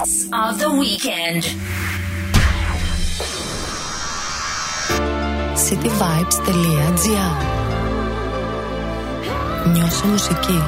hits of the weekend. cityvibes.gr Νιώσε μουσική.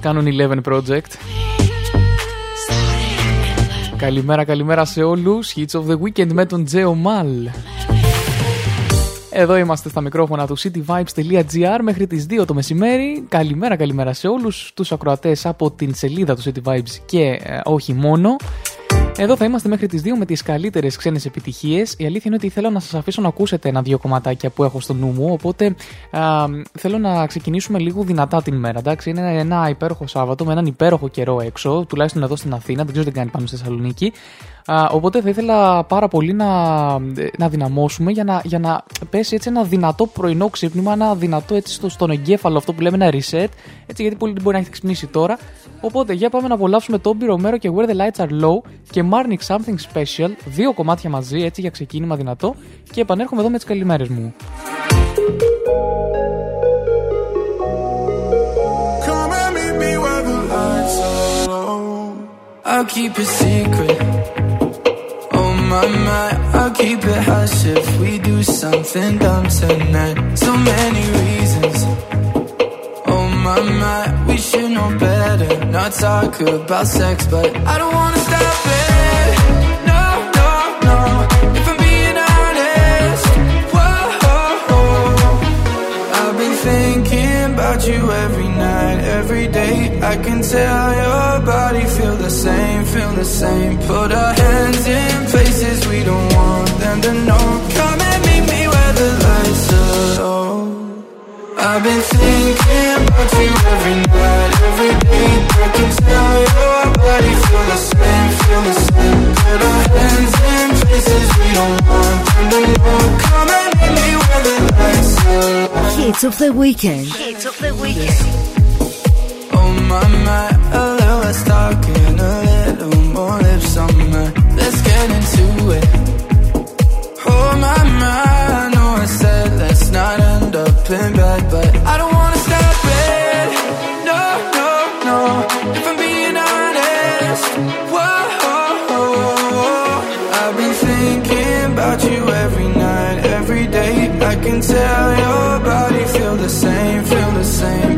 Κάνουν 11 Project. Καλημέρα, καλημέρα σε όλους. Hits of the Weekend με τον Τζέο Μαλ. Εδώ είμαστε στα μικρόφωνα του cityvibes.gr μέχρι τις 2 το μεσημέρι. Καλημέρα, καλημέρα σε όλους τους ακροατές από την σελίδα του City Vibes και ε, όχι μόνο. Εδώ θα είμαστε μέχρι τις 2 με τις καλύτερες ξένες επιτυχίες. Η αλήθεια είναι ότι θέλω να σας αφήσω να ακούσετε ένα-δύο κομματάκια που έχω στο νου μου. Οπότε α, θέλω να ξεκινήσουμε λίγο δυνατά την ημέρα. Εντάξει, είναι ένα υπέροχο Σάββατο με έναν υπέροχο καιρό έξω, τουλάχιστον εδώ στην Αθήνα. Δεν ξέρω τι κάνει πάνω στη Θεσσαλονίκη. Α, οπότε θα ήθελα πάρα πολύ να, να δυναμώσουμε για να, για να πέσει έτσι ένα δυνατό πρωινό ξύπνημα, ένα δυνατό έτσι στο, στον εγκέφαλο αυτό που λέμε ένα reset. Έτσι, γιατί πολύ μπορεί να έχει ξυπνήσει τώρα. Οπότε για πάμε να απολαύσουμε τον Romero και Where the Lights Are Low και Marnik Something Special. Δύο κομμάτια μαζί έτσι για ξεκίνημα δυνατό. Και επανέρχομαι εδώ με τις καλημέρες μου. I'll keep it secret my mind. I'll keep it hush if we do something dumb tonight. So many reasons. Oh my mind, we should know better. Not talk about sex, but I don't wanna stop it. No, no, no. If I'm being honest, whoa, I've been thinking about you every night, every day. I can tell your body feel the same, feel the same. Put our hands in want them to know. Come and meet me where the lights are low. I've been thinking about you every night, every day. I can tell your body feel the same, feel the same. Put our hands in places we don't want them to know. Come and meet me where the lights are low. Hits of the weekend. Hits of the weekend. Oh my my, a little less talking, a little more lips on my. Let's get into it. My know I said let's not end up in bed, but I don't wanna stop it. No no no, if I'm being honest. Whoa, I've been thinking about you every night, every day. I can tell your body feel the same, feel the same.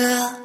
girl.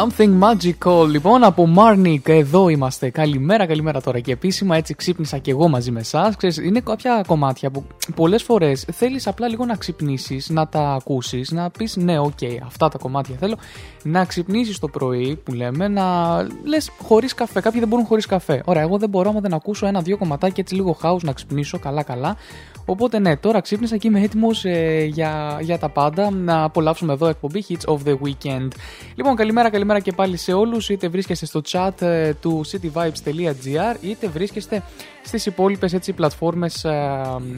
Something magical. Λοιπόν, από Marnik, εδώ είμαστε. Καλημέρα, καλημέρα τώρα και επίσημα. Έτσι ξύπνησα και εγώ μαζί με εσάς. Είναι κάποια κομμάτια που πολλές φορές θέλεις απλά λίγο να ξυπνήσεις, να τα ακούσεις, να πεις ναι, οκ, αυτά τα κομμάτια θέλω. Να ξυπνήσεις το πρωί που λέμε, να λες χωρίς καφέ. Κάποιοι δεν μπορούν χωρίς καφέ. Ωραία, εγώ δεν μπορώ άμα δεν ακούσω ένα-δύο κομματάκια έτσι λίγο house να ξυπνήσω καλά-καλά. Οπότε ναι, τώρα ξύπνησα και είμαι έτοιμος για, για τα πάντα. Να απολαύσουμε εδώ εκπομπή Hits of the Weekend. Λοιπόν, καλημέρα, καλημέρα και πάλι σε όλους. Είτε βρίσκεστε στο chat ε, του cityvibes.gr είτε βρίσκεστε στις υπόλοιπες έτσι πλατφόρμες ε,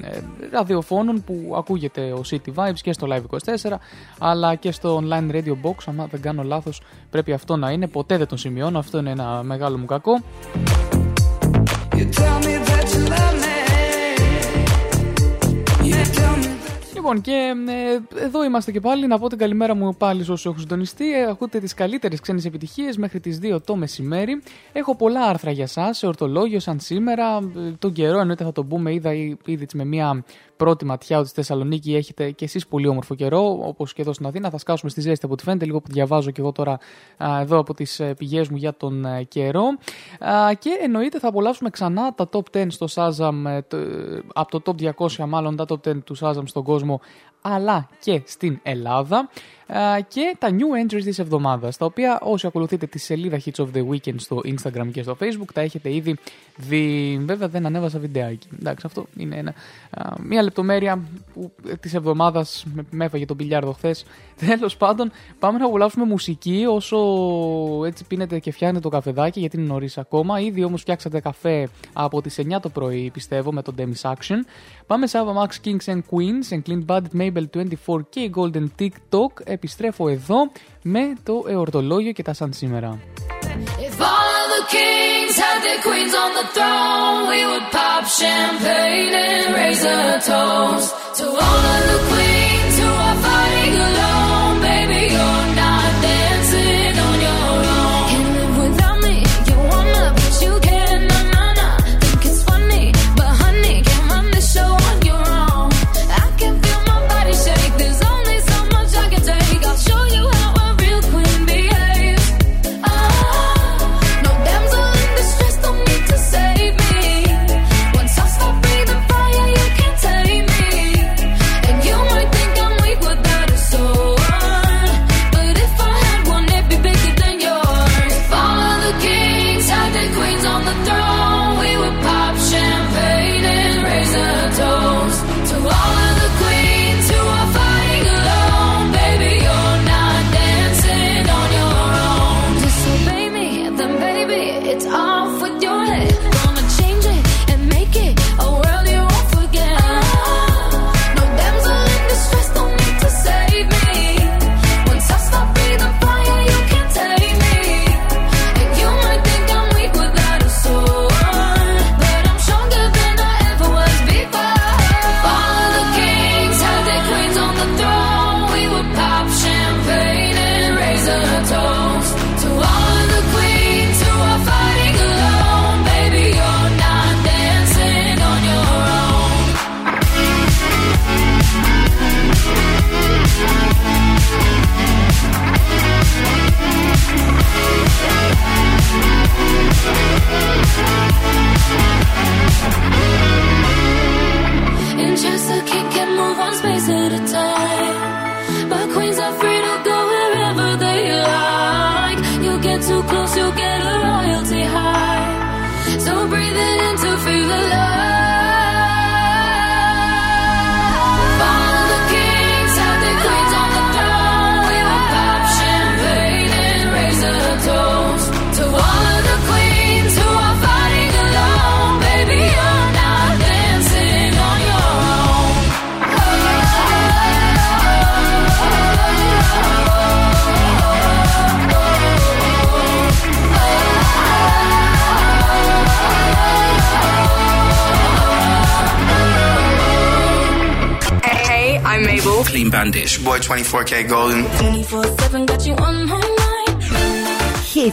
ε, ραδιοφώνων που ακούγεται ο City Vibes και στο Live24 αλλά και στο online radio box. Αν δεν κάνω λάθος, πρέπει αυτό να είναι. Ποτέ δεν τον σημειώνω. Αυτό είναι ένα μεγάλο μου κακό. You tell me that you love me. Λοιπόν, και ε, εδώ είμαστε και πάλι. Να πω την καλημέρα μου πάλι σε όσους έχουν συντονιστεί. Ε, ακούτε τις καλύτερες ξένες επιτυχίες μέχρι τις 2 το μεσημέρι. Έχω πολλά άρθρα για εσά σε ορτολόγιο, σαν σήμερα. Ε, τον καιρό εννοείται θα το πούμε. Είδα ή- ήδη έτσι με μια πρώτη ματιά ότι στη Θεσσαλονίκη έχετε και εσείς πολύ όμορφο καιρό, όπως και εδώ στην Αθήνα. Θα σκάσουμε στη ζέστη από ό,τι φαίνεται, λίγο που διαβάζω και εγώ τώρα α, εδώ από τις πηγές μου για τον ε, καιρό. Α, και εννοείται θα απολαύσουμε ξανά τα top 10 στο Shazam, ε, το- ε, από το top 200 μάλλον τα top 10 του Shazam στον κόσμο, αλλά και στην Ελλάδα. Α, και τα new entries της εβδομάδας, τα οποία όσοι ακολουθείτε τη σελίδα Hits of the Weekend στο Instagram και στο Facebook τα έχετε ήδη δει. Βέβαια δεν ανέβασα βιντεάκι. Εντάξει, αυτό είναι ένα, α, μια λεπτομέρεια που, ε, της εβδομάδας με, με έφαγε τον πιλιάρδο χθες. Τέλος πάντων, πάμε να απολαύσουμε μουσική όσο έτσι πίνετε και φτιάχνετε το καφεδάκι γιατί είναι νωρίς ακόμα. Ήδη όμως φτιάξατε καφέ από τις 9 το πρωί πιστεύω με τον Demis Action. Πάμε σε Ava Max Kings and Queens, and Clean Bandit Mabel 24K Golden TikTok. Επιστρέφω εδώ με το εορτολόγιο και τα σαν σήμερα. If all of the kings had their queens on the throne, we would pop champagne and raise a toast to all of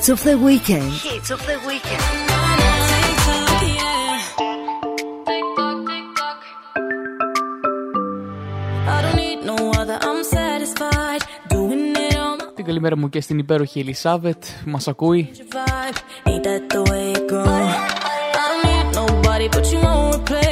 Hits of the weekend. Hits of the weekend. I don't need no other, I'm satisfied. Doing it on my Την καλημέρα μου και στην υπέροχη Ελισάβετ που μας ακούει. vibe. Ain't that the way it goes? I don't need nobody but you on replay.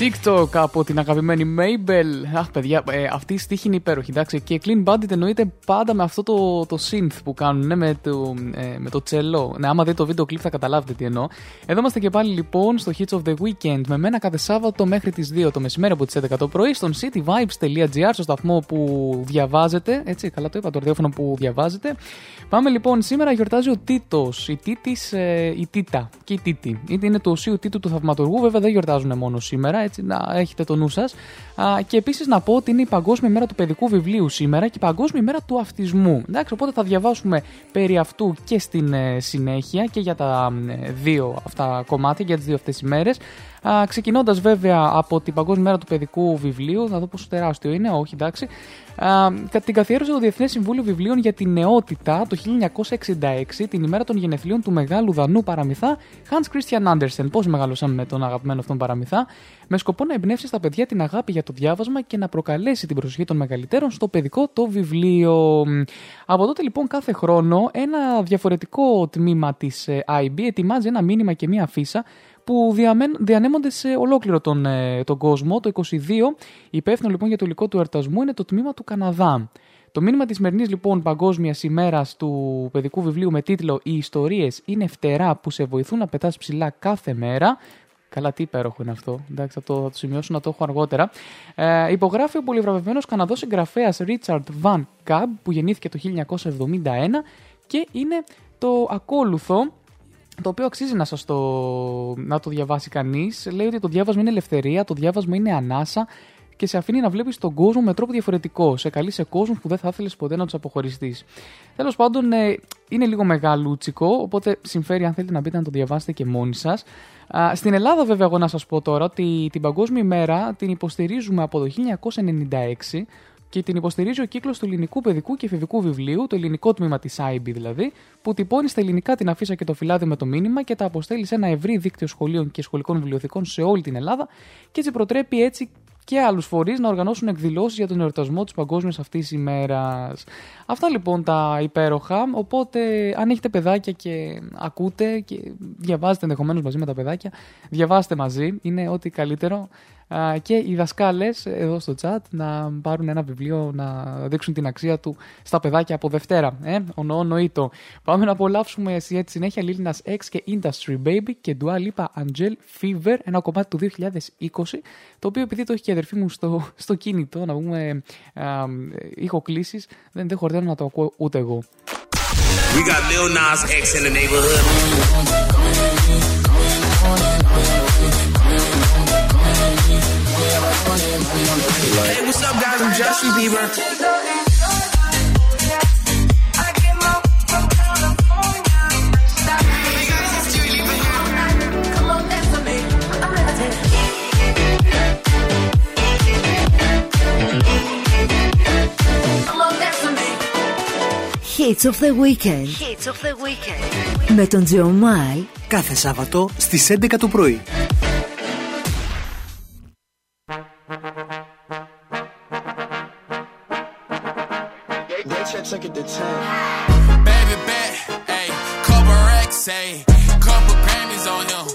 TikTok από την αγαπημένη Mabel. Αχ, παιδιά, ε, αυτή η στίχη είναι υπέροχη, εντάξει. Και Clean Bandit εννοείται πάντα με αυτό το, το synth που κάνουν, ναι, με, το, ε, με το τσελό. Ναι, άμα δείτε το βίντεο κλειπ θα καταλάβετε τι εννοώ. Εδώ είμαστε και πάλι λοιπόν στο Hits of the Weekend με μένα κάθε Σάββατο μέχρι τις 2 το μεσημέρι από τις 11 το πρωί στον cityvibes.gr, στο σταθμό που διαβάζετε. Έτσι, καλά το είπα, το ραδιόφωνο που διαβάζετε. Πάμε λοιπόν, σήμερα γιορτάζει ο Τίτος, η Τίτης, ε, η Τίτα και η Τίτη. Είναι το οσίου Τίτου του Θαυματουργού, βέβαια δεν γιορτάζουν μόνο σήμερα, έτσι να έχετε το νου σας. Και επίσης να πω ότι είναι η Παγκόσμια μέρα του παιδικού βιβλίου σήμερα και η Παγκόσμια μέρα του αυτισμού. Εντάξει, οπότε θα διαβάσουμε περί αυτού και στην ε, συνέχεια και για τα ε, δύο αυτά κομμάτια, για τις δύο αυτές ημέρε. Ξεκινώντας βέβαια από την Παγκόσμια Μέρα του Παιδικού Βιβλίου, να δω πόσο τεράστιο είναι, όχι εντάξει. Α, την καθιέρωσε το Διεθνές Συμβούλιο Βιβλίων για την Νεότητα το 1966, την ημέρα των γενεθλίων του μεγάλου Δανού παραμυθά Hans Christian Andersen. Πώς μεγαλώσαμε με τον αγαπημένο αυτόν παραμυθά, με σκοπό να εμπνεύσει στα παιδιά την αγάπη για το διάβασμα και να προκαλέσει την προσοχή των μεγαλύτερων στο παιδικό το βιβλίο. Από τότε λοιπόν κάθε χρόνο ένα διαφορετικό τμήμα της IB ετοιμάζει ένα μήνυμα και μία φύσα που διαμέν- διανέμονται σε ολόκληρο τον, ε, τον κόσμο. Το 22, υπεύθυνο λοιπόν για το υλικό του εορτασμού είναι το τμήμα του Καναδά. Το μήνυμα της σημερινής λοιπόν Παγκόσμιας ημέρας του παιδικού βιβλίου με τίτλο Οι ιστορίες είναι φτερά που σε βοηθούν να πετάς ψηλά κάθε μέρα. Καλά, τι υπέροχο είναι αυτό. Εντάξει, θα το, θα το σημειώσω να το έχω αργότερα. Ε, υπογράφει ο πολυβραβευμένος Καναδός συγγραφέας Richard Van Cab που γεννήθηκε το 1971 και είναι το ακόλουθο το οποίο αξίζει να σας το, να το διαβάσει κανείς. Λέει ότι το διάβασμα είναι ελευθερία, το διάβασμα είναι ανάσα και σε αφήνει να βλέπεις τον κόσμο με τρόπο διαφορετικό. Σε καλεί σε κόσμο που δεν θα ήθελες ποτέ να τους αποχωριστείς. Τέλος πάντων, ε, είναι λίγο μεγάλουτσικο, οπότε συμφέρει αν θέλετε να μπείτε να το διαβάσετε και μόνοι σας. Α, Στην Ελλάδα βέβαια εγώ να σας πω τώρα ότι την Παγκόσμια ημέρα την υποστηρίζουμε από το 1996 και την υποστηρίζει ο κύκλος του ελληνικού παιδικού και εφηβικού βιβλίου, το ελληνικό τμήμα της IB δηλαδή, που τυπώνει στα ελληνικά την αφίσα και το φυλάδι με το μήνυμα και τα αποστέλει σε ένα ευρύ δίκτυο σχολείων και σχολικών βιβλιοθηκών σε όλη την Ελλάδα και έτσι προτρέπει έτσι και άλλους φορείς να οργανώσουν εκδηλώσεις για τον εορτασμό της παγκόσμιας αυτής ημέρας. Αυτά λοιπόν τα υπέροχα. Οπότε, αν έχετε παιδάκια και ακούτε και διαβάζετε ενδεχομένως μαζί με τα παιδάκια, διαβάστε μαζί. Είναι ό,τι καλύτερο. Α, και οι δασκάλες εδώ στο chat να πάρουν ένα βιβλίο να δείξουν την αξία του στα παιδάκια από Δευτέρα. Ε, ονοώ νοήτο. Πάμε να απολαύσουμε για τη συνέχεια Lil Nas X και Industry Baby και Dua Lipa Angel Fever, ένα κομμάτι του 2020, το οποίο επειδή το έχει και η αδερφή μου στο, στο κινητό, να πούμε α, ήχο κλήσεις, δεν, δεν χορταίνω να το ακούω ούτε εγώ. We got Lil Nas X in the neighborhood. Hey, what's up, guys? I'm Justin Bieber. Hits of the Weekend. Hits of the Weekend. Με τον Τζιομάλ Κάθε Σάββατο στις 11 το πρωί. Baby bet, ayy, couple racks, ayy, couple Grammys on him,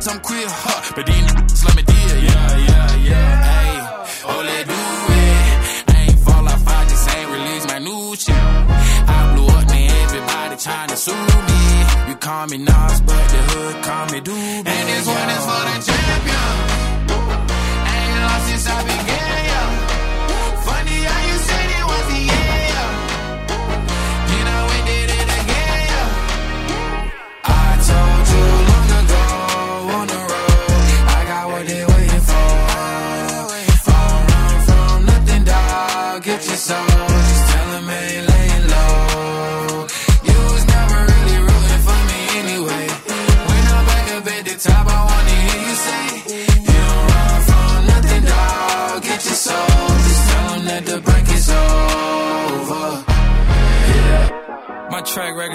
some queer, huh? But these let me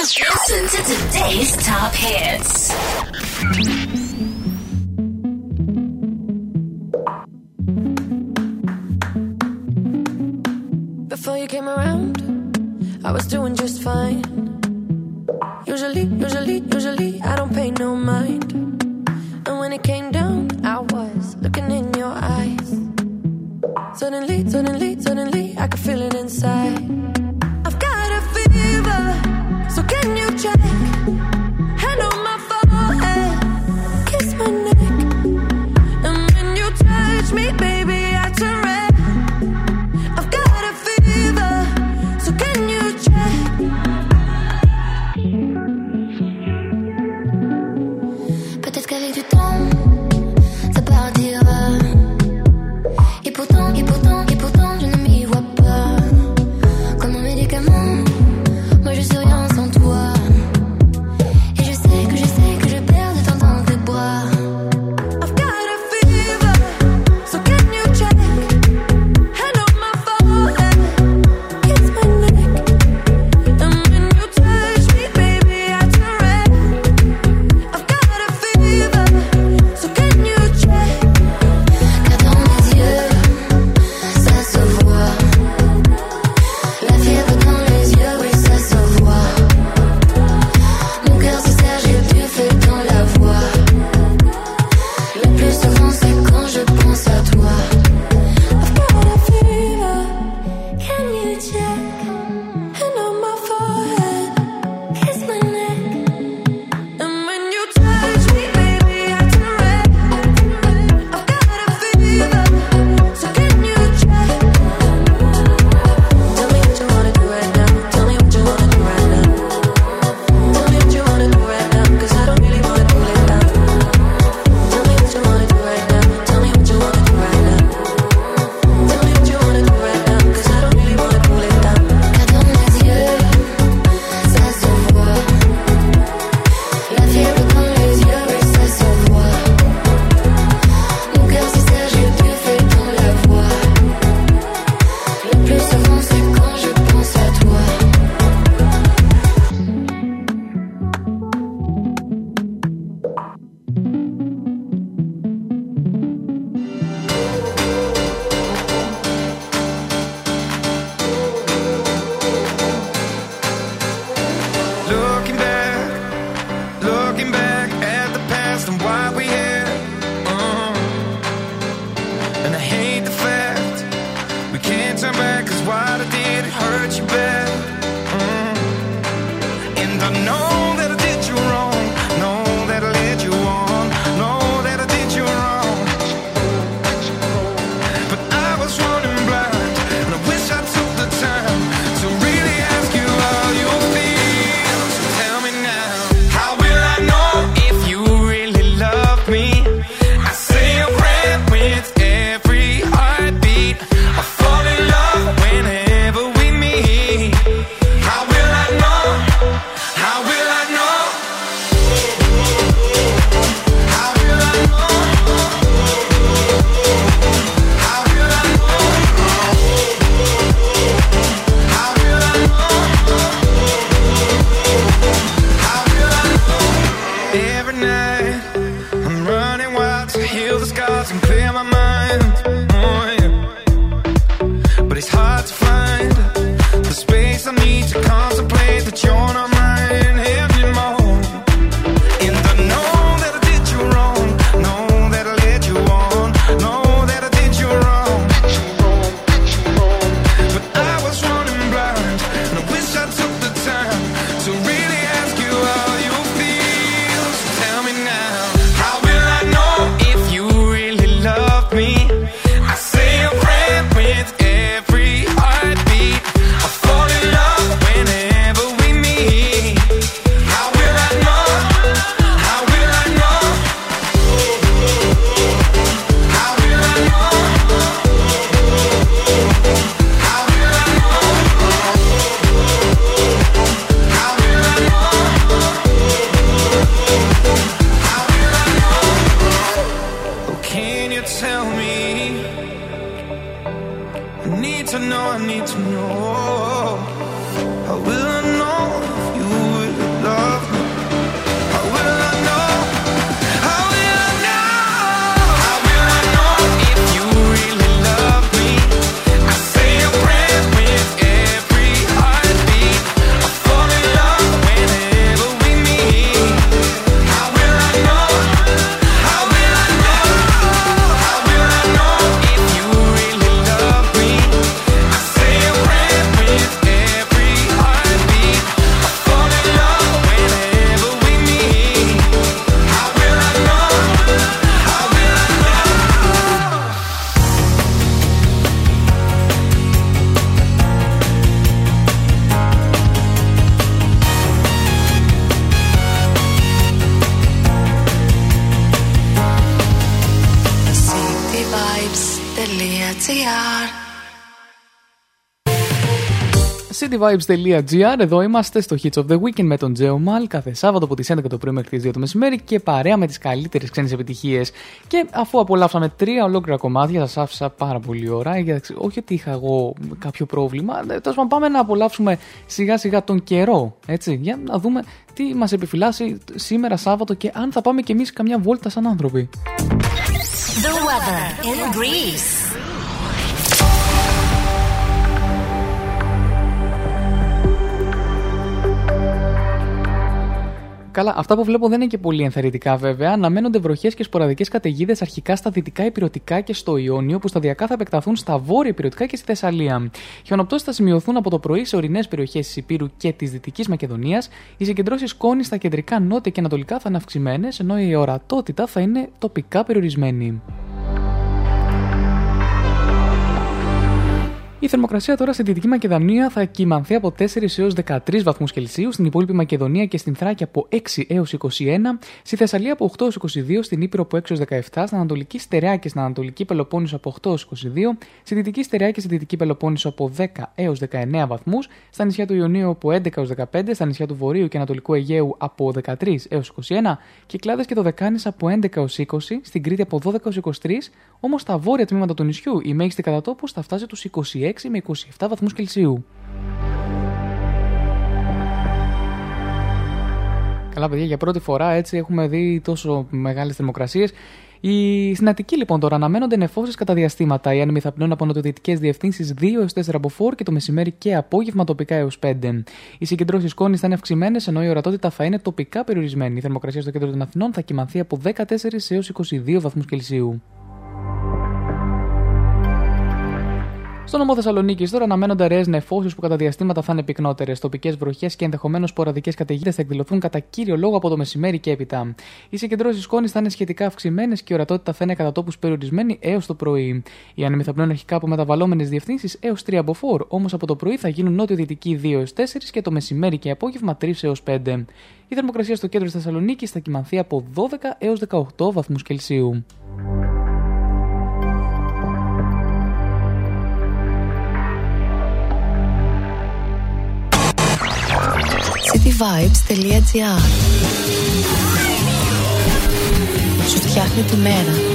Listen to today's top hits. Before you came around, I was doing just fine. Usually, usually, usually, I don't pay no mind. And when it came down, I was looking in your eyes. Suddenly, suddenly, suddenly, I could feel it inside a you chance to heal the scars and clear my mind. Oh, yeah. But it's hard to find the space I need to contemplate that you're not mine cityvibes.gr, εδώ είμαστε στο Hits of the Weekend με τον Τζέο Μαλ κάθε Σάββατο από τις 11 το πρωί μέχρι τις 2 το μεσημέρι και παρέα με τις καλύτερες ξένες επιτυχίες. Και αφού απολαύσαμε τρία ολόκληρα κομμάτια, σας άφησα πάρα πολύ ώρα. γιατί- Όχι ότι είχα εγώ κάποιο πρόβλημα. ε, Τέλος πάντων, πάμε να απολαύσουμε σιγά σιγά τον καιρό. Έτσι, για να δούμε τι μας επιφυλάσσει σήμερα Σάββατο και αν θα πάμε κι εμείς καμιά βόλτα σαν άνθρωποι. The weather in Greece. Καλά, αυτά που βλέπω δεν είναι και πολύ ενθαρρυντικά βέβαια. Αναμένονται βροχές και σποραδικές καταιγίδες αρχικά στα δυτικά υπηρετικά και στο Ιόνιο, που σταδιακά θα επεκταθούν στα βόρεια υπηρετικά και στη Θεσσαλία. Χιονοπτώσει θα σημειωθούν από το πρωί σε ορεινές περιοχές της Υπήρου και της Δυτικής Μακεδονίας. Οι συγκεντρώσεις σκόνη στα κεντρικά, νότια και ανατολικά θα είναι αυξημένες, ενώ η ορατότητα θα είναι τοπικά περιορισμένη. Η θερμοκρασία τώρα στη Δυτική Μακεδονία θα κυμανθεί από 4 έως 13 βαθμούς Κελσίου, στην υπόλοιπη Μακεδονία και στην Θράκη από 6 έως 21, στη Θεσσαλία από 8 έως 22, στην Ήπειρο από 6 έως 17, στην Ανατολική Στερεά και στην Ανατολική Πελοπόννησο από 8 έως 22, στη Δυτική Στερεά και στη Δυτική Πελοπόννησο από 10 έως 19 βαθμούς, στα νησιά του Ιωνίου από 11 έως 15, στα νησιά του Βορείου και Ανατολικού Αιγαίου από 13 έως 21, Κυκλάδες και το Δεκάνης από 11 έως 20, στην Κρήτη από 12 έως 23, όμως στα βόρεια τμήματα του νησιού η μέγιστη κατά τόπος θα φτάσει τους 26 με 27 βαθμούς Κελσίου. Καλά παιδιά, για πρώτη φορά έτσι έχουμε δει τόσο μεγάλες θερμοκρασίες. Οι... Στην Αττική λοιπόν τώρα αναμένονται νεφώσεις κατά διαστήματα. Οι άνεμοι θα πνέουν από νοτιοδυτικές διευθύνσεις 2 έως 4 από 4 και το μεσημέρι και απόγευμα τοπικά έως 5. Οι συγκεντρώσεις σκόνης θα είναι αυξημένες ενώ η ορατότητα θα είναι τοπικά περιορισμένη. Η θερμοκρασία στο κέντρο των Αθηνών θα κοιμαθεί από 14 έως 22 βαθμούς Κελσίου. Στο νομό Θεσσαλονίκης τώρα αναμένονται ρεέ νεφώσεις που κατά διαστήματα θα είναι πυκνότερες. Τοπικές βροχές και ενδεχομένως ποραδικέ καταιγίδες θα εκδηλωθούν κατά κύριο λόγο από το μεσημέρι και έπειτα. Οι συγκεντρώσεις σκόνης θα είναι σχετικά αυξημένες και η ορατότητα θα είναι κατά τόπους περιορισμένη έως το πρωί. Οι άνεμοι θα πλέον αρχικά από μεταβαλλόμενες διευθύνσεις έως 3 από 4, όμως από το πρωί θα γίνουν νότιο-δυτική 2 έως 4 και το μεσημέρι και απόγευμα 3 έως 5. Η θερμοκρασία στο κέντρο της Θεσσαλονίκης θα κοιμανθεί από 12 έως 18 βαθμούς Κελσίου. happyvibes.gr Σου φτιάχνει τη μέρα.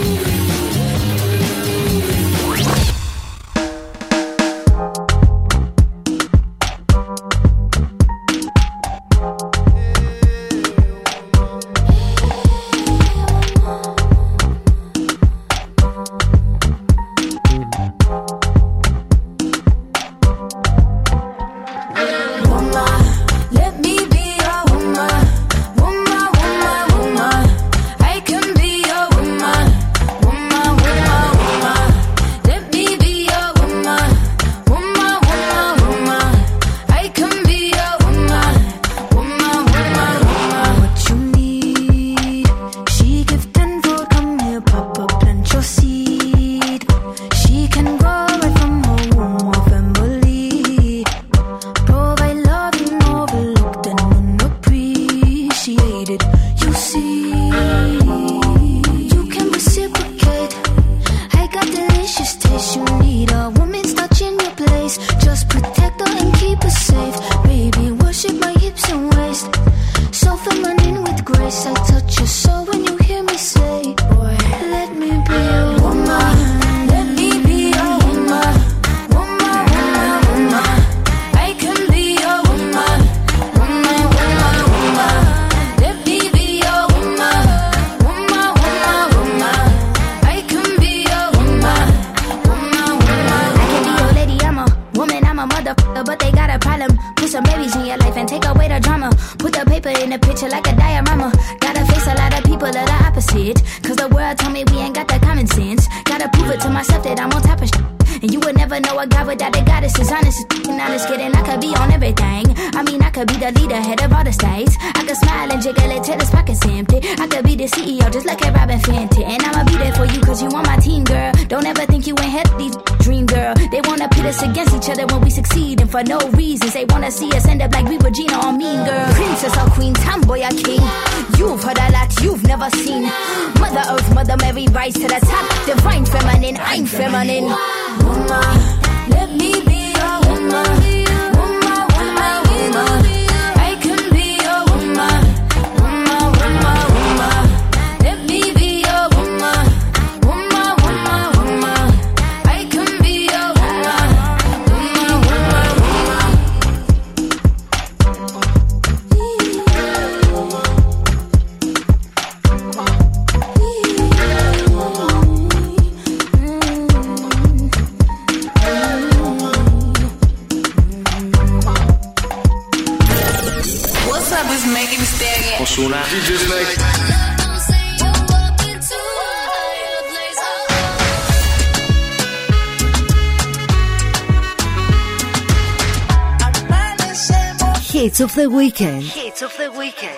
weekend. Hits of the weekend.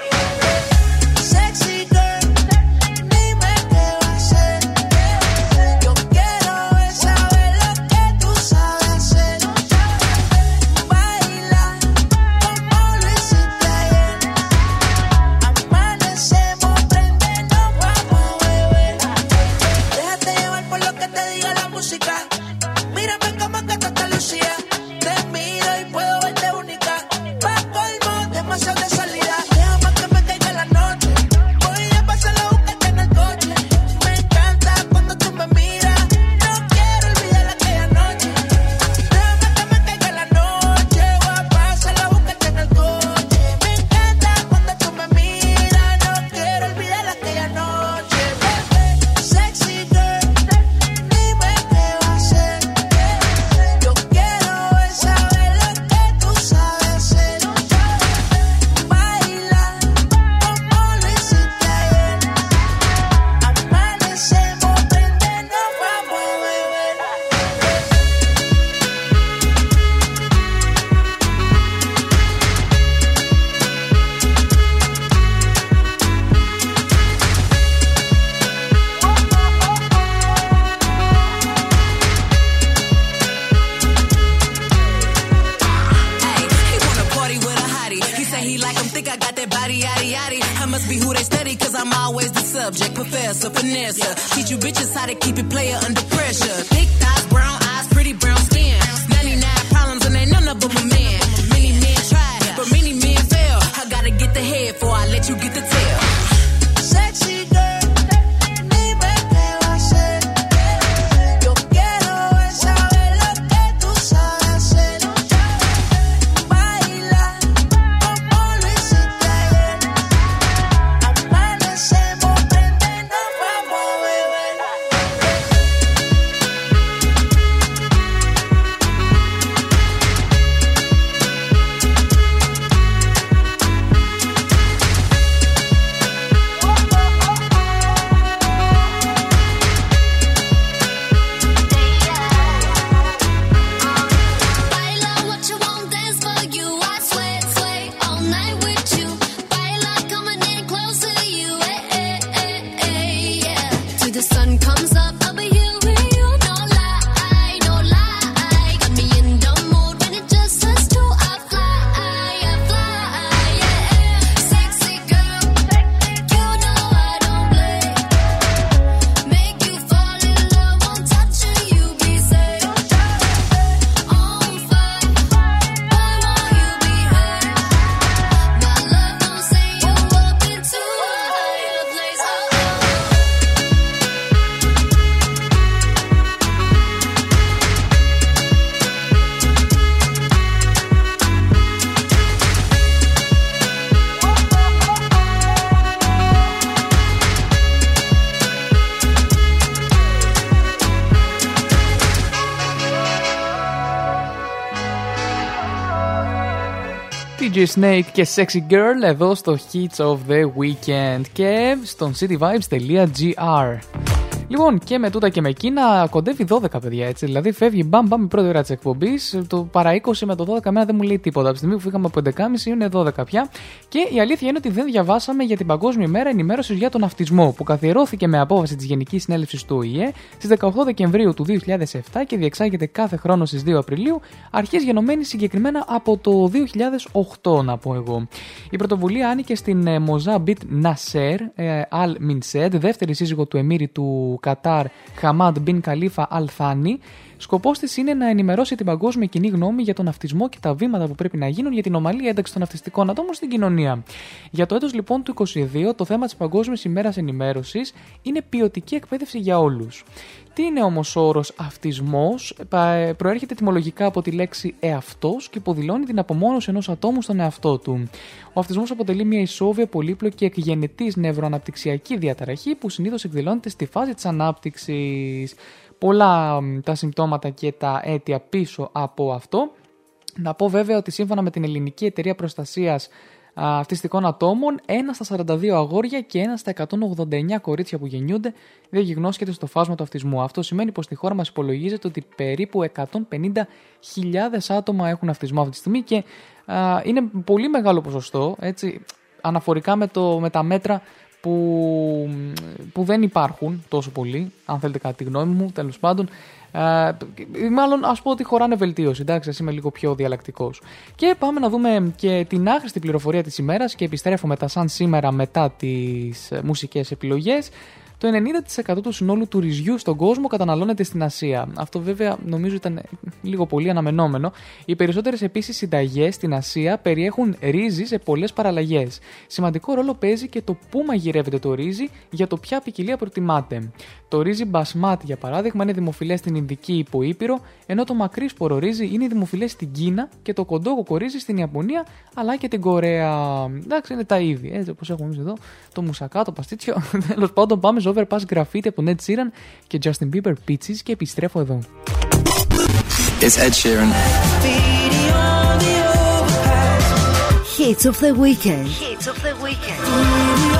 DJ Snake και Sexy Girl εδώ στο Hits of the Weekend και στον cityvibes.gr. Λοιπόν, και με τούτα και με εκείνα κοντεύει 12 παιδιά έτσι. Δηλαδή φεύγει μπαμ μπαμ η πρώτη ώρα της εκπομπής. Το παρά 20 με το 12 μένα δεν μου λέει τίποτα. Από τη στιγμή που φύγαμε από 11.30 είναι 12 πια. Και η αλήθεια είναι ότι δεν διαβάσαμε για την Παγκόσμια ημέρα ενημέρωσης για τον αυτισμό που καθιερώθηκε με απόφαση της Γενικής Συνέλευσης του ΟΗΕ στις 18 Δεκεμβρίου του 2007 και διεξάγεται κάθε χρόνο στις 2 Απριλίου, αρχή γενομένη συγκεκριμένα από το 2008, να πω εγώ. Η πρωτοβουλία άνοικε στην ε, Μοζά Μπιτ Νασέρ Αλ Μινσέντ, δεύτερη σύζυγο του Εμμύρη του Κατάρ Χαμάντ Μπιν Καλίφα Αλ Θάνι. Σκοπός της είναι να ενημερώσει την παγκόσμια κοινή γνώμη για τον αυτισμό και τα βήματα που πρέπει να γίνουν για την ομαλή ένταξη των αυτιστικών ατόμων στην κοινωνία. Για το έτος λοιπόν του 22, το θέμα της Παγκόσμιας ημέρας ενημέρωσης είναι ποιοτική εκπαίδευση για όλους. Τι είναι όμως ο όρος αυτισμός, προέρχεται ετυμολογικά από τη λέξη εαυτός και υποδηλώνει την απομόνωση ενός ατόμου στον εαυτό του. Ο αυτισμός αποτελεί μια ισόβια, πολύπλοκη και εκγενετής νευροαναπτυξιακή διαταραχή που συνήθως εκδηλώνεται στη φάση της ανάπτυξης. Πολλά μ, τα συμπτώματα και τα αίτια πίσω από αυτό. Να πω βέβαια ότι σύμφωνα με την Ελληνική Εταιρεία Προστασίας α, Αυτιστικών Ατόμων, ένα στα 42 αγόρια και ένα στα 189 κορίτσια που γεννιούνται διαγνώσκεται στο φάσμα του αυτισμού. Αυτό σημαίνει πως στη χώρα μας υπολογίζεται ότι περίπου 150.000 άτομα έχουν αυτισμό αυτή τη στιγμή και α, είναι πολύ μεγάλο ποσοστό, έτσι, αναφορικά με, το, με τα μέτρα που, που δεν υπάρχουν τόσο πολύ, αν θέλετε κάτι τη γνώμη μου, τέλος πάντων. Ε, μάλλον ας πω ότι χωράνε βελτίωση, εντάξει, ας είμαι λίγο πιο διαλλακτικός. Και πάμε να δούμε και την άχρηστη πληροφορία της ημέρας και επιστρέφω μετά σαν σήμερα μετά τις ε, μουσικές επιλογές. Το 90% του συνόλου του ρυζιού στον κόσμο καταναλώνεται στην Ασία. Αυτό βέβαια νομίζω ήταν λίγο πολύ αναμενόμενο. Οι περισσότερες επίσης συνταγές στην Ασία περιέχουν ρύζι σε πολλές παραλλαγές. Σημαντικό ρόλο παίζει και το πού μαγειρεύεται το ρύζι για το ποια ποικιλία προτιμάτε. Το ρύζι μπασμάτ, για παράδειγμα, είναι δημοφιλές στην Ινδική υποήπειρο, ενώ το μακρύσπορο ρύζι είναι δημοφιλές στην Κίνα και το κοντό κοκορίζι στην Ιαπωνία αλλά και την Κορέα. Εντάξει, είναι τα ίδια. Έτσι όπως έχουμε εμείς εδώ, το μουσακά, το παστίτσιο. Τέλος πάντων, πάμε στο Overpass Graffiti από Ned Sheeran και Justin Bieber Peaches και επιστρέφω εδώ. It's Ed Sheeran. Hits of the weekend. Hits of the weekend.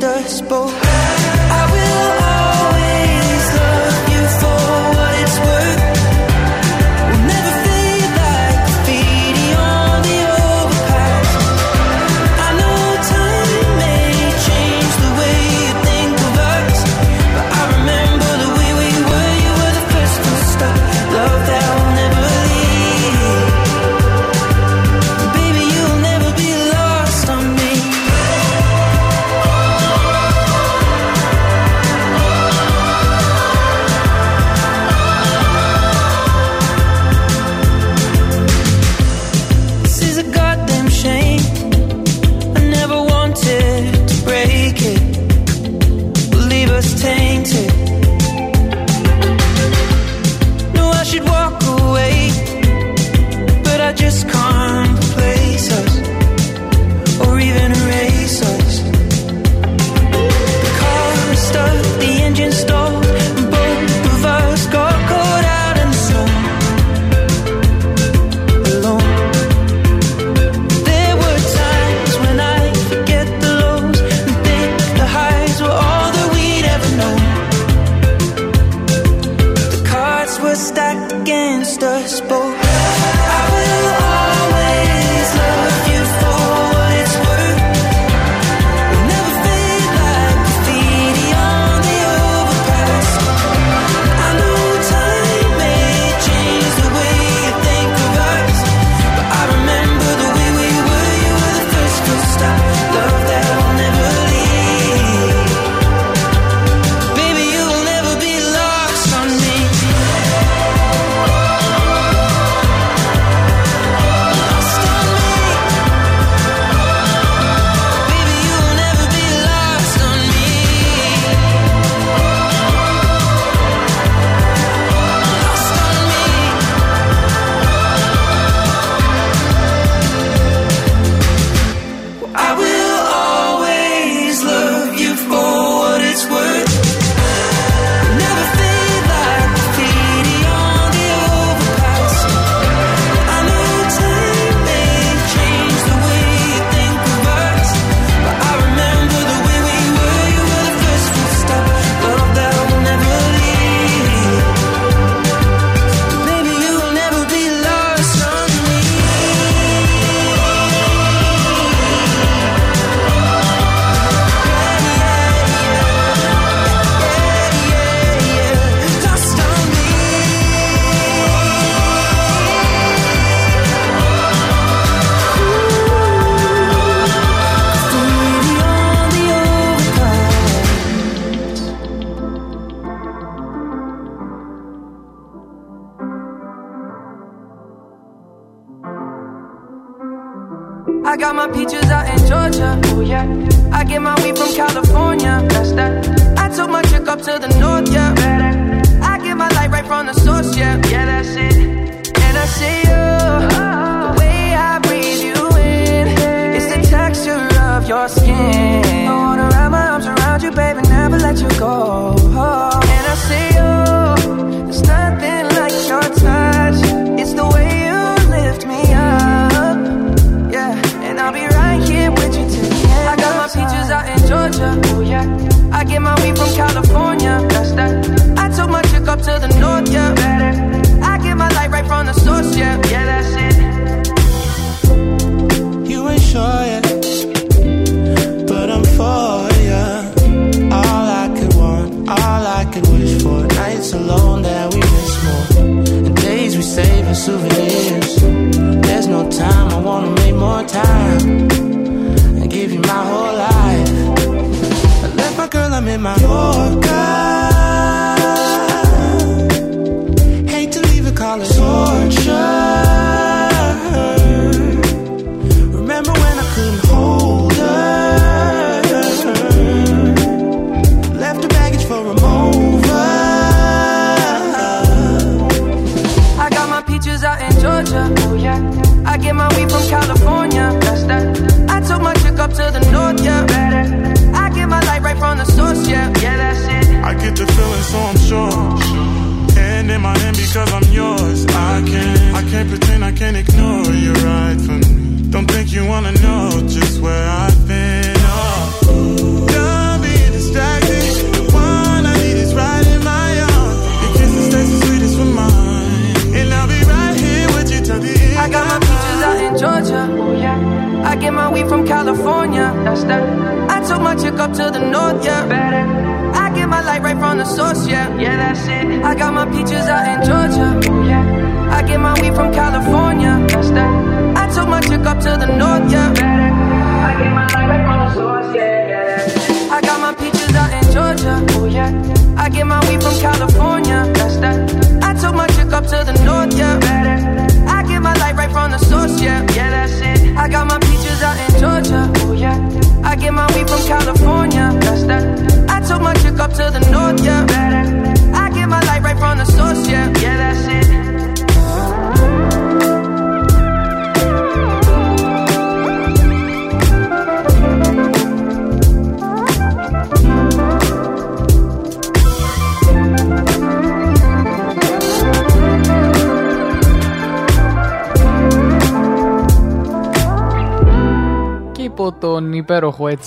The both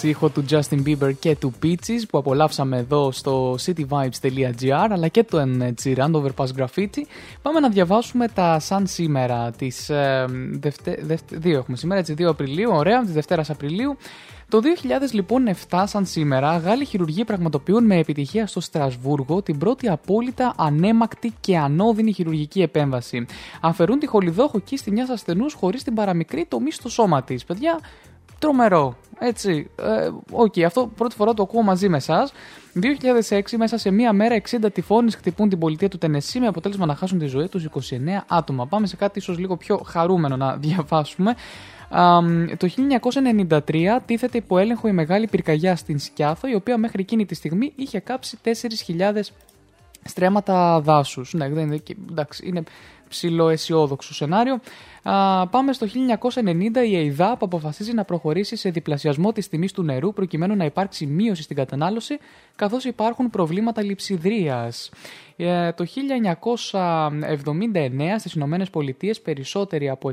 ήχο του Justin Bieber και του Peaches που απολαύσαμε εδώ στο cityvibes.gr αλλά και το Ed Sheeran, το Overpass Graffiti πάμε να διαβάσουμε τα σαν σήμερα τις ε, δευτε, δευτε- δύο έχουμε σήμερα έτσι 2 Απριλίου, ωραία, της Δευτέρας Απριλίου το 2000 λοιπόν 7 σαν σήμερα, Γάλλοι χειρουργοί πραγματοποιούν με επιτυχία στο Στρασβούργο την πρώτη απόλυτα ανέμακτη και ανώδυνη χειρουργική επέμβαση. Αφαιρούν τη χολιδόχο κίστη μια ασθενούς χωρίς την παραμικρή τομή στο σώμα της. Παιδιά, τρομερό. Έτσι. Ε, Οκ, αυτό πρώτη φορά το ακούω μαζί με εσάς. 2006, μέσα σε μία μέρα, 60 τυφώνες χτυπούν την πολιτεία του Τενεσί με αποτέλεσμα να χάσουν τη ζωή τους 29 άτομα. Πάμε σε κάτι ίσως λίγο πιο χαρούμενο να διαβάσουμε. Αμ, το 1993 τίθεται υπό έλεγχο η μεγάλη πυρκαγιά στην Σκιάθο, η οποία μέχρι εκείνη τη στιγμή είχε κάψει 4.000 στρέμματα δάσους. Ναι, δεν είναι, και- εντάξει, είναι ψιλοαισιόδοξο σενάριο. Α, πάμε στο 1990 η ΕΙΔΑΠ αποφασίζει να προχωρήσει σε διπλασιασμό της τιμής του νερού προκειμένου να υπάρξει μείωση στην κατανάλωση καθώς υπάρχουν προβλήματα λειψιδρίας. Ε, το 1979 στις Ηνωμένες Πολιτείες περισσότεροι από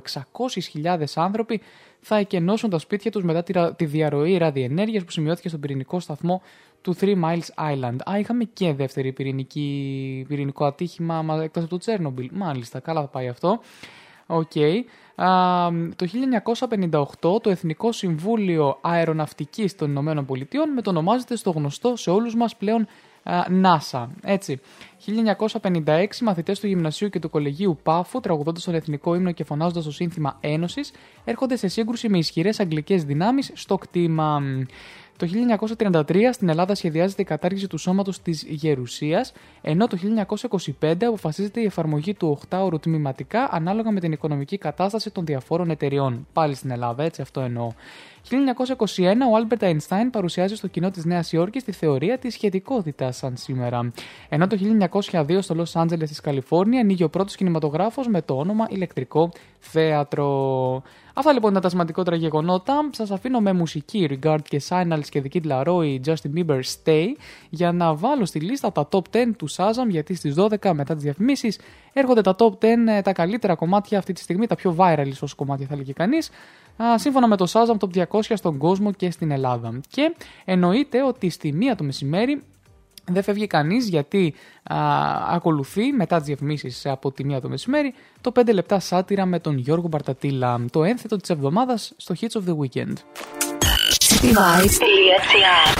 600.000 άνθρωποι θα εκενώσουν τα σπίτια τους μετά τη, ρα- τη διαρροή ραδιενέργειας που σημειώθηκε στον πυρηνικό σταθμό του Three Miles Island. Α, είχαμε και δεύτερη πυρηνική, πυρηνικό ατύχημα μα- εκτός από το Τσέρνομπιλ. Μάλιστα, καλά θα πάει αυτό. Οκ. Α, το 1958 το Εθνικό Συμβούλιο Αεροναυτικής των Ηνωμένων Πολιτειών μετονομάζεται στο γνωστό σε όλους μας πλέον α, NASA. Έτσι. 1956 μαθητές του Γυμνασίου και του Κολεγίου Πάφου τραγουδώντας τον Εθνικό Ύμνο και φωνάζοντας το σύνθημα Ένωσης έρχονται σε σύγκρουση με ισχυρές αγγλικές δυνάμεις στο κτήμα. Το 1933 στην Ελλάδα σχεδιάζεται η κατάργηση του σώματος της Γερουσίας, ενώ το 1925 αποφασίζεται η εφαρμογή του 8ωρου τμηματικά ανάλογα με την οικονομική κατάσταση των διαφόρων εταιριών. Πάλι στην Ελλάδα, έτσι αυτό εννοώ. 1921 ο Άλμπερτ Αϊνστάιν παρουσιάζει στο κοινό της Νέας Υόρκης τη θεωρία της σχετικότητας σαν σήμερα. Ενώ το 1902 στο Λος Άντζελες της Καλιφόρνια ανοίγει ο πρώτος κινηματογράφος με το όνομα Ηλεκτρικό Θέατρο. Αυτά λοιπόν ήταν τα σημαντικότερα γεγονότα. Σας αφήνω με μουσική Regard και Signals και The Kid Laroi Justin Bieber Stay για να βάλω στη λίστα τα top 10 του Shazam γιατί στις 12 μετά τις διαφημίσεις έρχονται τα top 10 ε, τα καλύτερα κομμάτια αυτή τη στιγμή, τα πιο viral ίσως κομμάτια θα λέγει κανείς. Σύμφωνα με το Shazam Top 200 στον κόσμο και στην Ελλάδα. Και εννοείται ότι στη μία το μεσημέρι δεν φεύγει κανείς γιατί α, ακολουθεί μετά τις διαφημίσεις από τη μία το μεσημέρι το 5 λεπτά σάτυρα με τον Γιώργο Μπαρτατήλα, το ένθετο της εβδομάδας στο Hits of the Weekend. Cityvibes.gr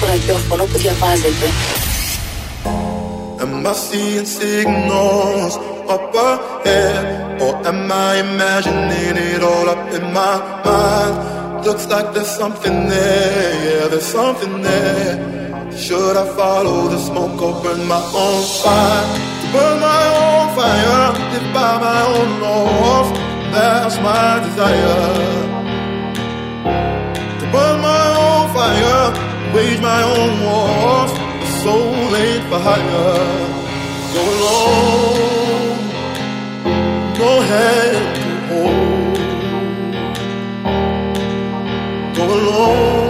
Το ραδιόφωνο που διαβάζετε. Am I seeing signals up ahead? Or am I imagining it all up in my mind? Looks like there's something there, yeah, there's something there. Should I follow the smoke or burn my own fire? To burn my own fire, live by my own laws. That's my desire. To burn my own fire, wage my own wars. The soul ain't for hire. Go alone, go hold. Go alone,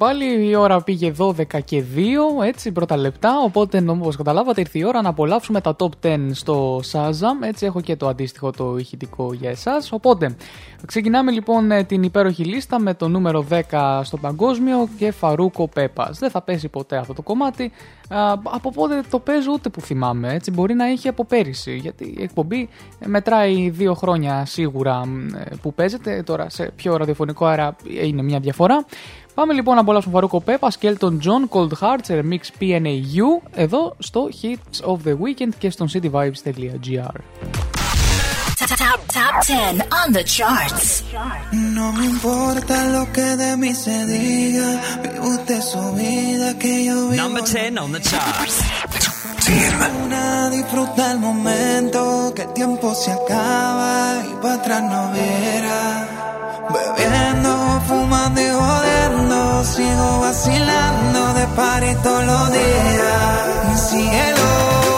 πάλι. Η ώρα πήγε 12 και 2, έτσι, πρώτα λεπτά. Οπότε, όπως καταλάβατε, ήρθε η ώρα να απολαύσουμε τα top 10 στο Shazam. Έτσι, έχω και το αντίστοιχο το ηχητικό για εσάς. Οπότε, ξεκινάμε λοιπόν ε, την υπέροχη λίστα με το νούμερο 10 στο παγκόσμιο και Φαρούκο Πέπας. Δεν θα πέσει ποτέ αυτό το κομμάτι. Α, από πότε το παίζω ούτε που θυμάμαι. Έτσι, μπορεί να έχει από πέρυσι. Γιατί η εκπομπή ε, μετράει δύο χρόνια σίγουρα ε, που παίζεται. Τώρα, σε πιο ραδιοφωνικό αέρα είναι μια διαφορά. Πάμε λοιπόν να απολαύσουμε Φαρούκο Πέπα, Skeleton John, Cold Hearts, Remix PNAU εδώ στο Hits of the Weekend και στον cityvibes.gr. Top, top 10 on the charts. No me importa lo que de mí se diga. Vive usted su vida que yo vivo. Number 10 on the charts. Una disfruta el momento que el tiempo se acaba y para atrás no verá. Bebiendo, fumando y jodiendo, sigo vacilando de party todos los días. Mi. Cielo.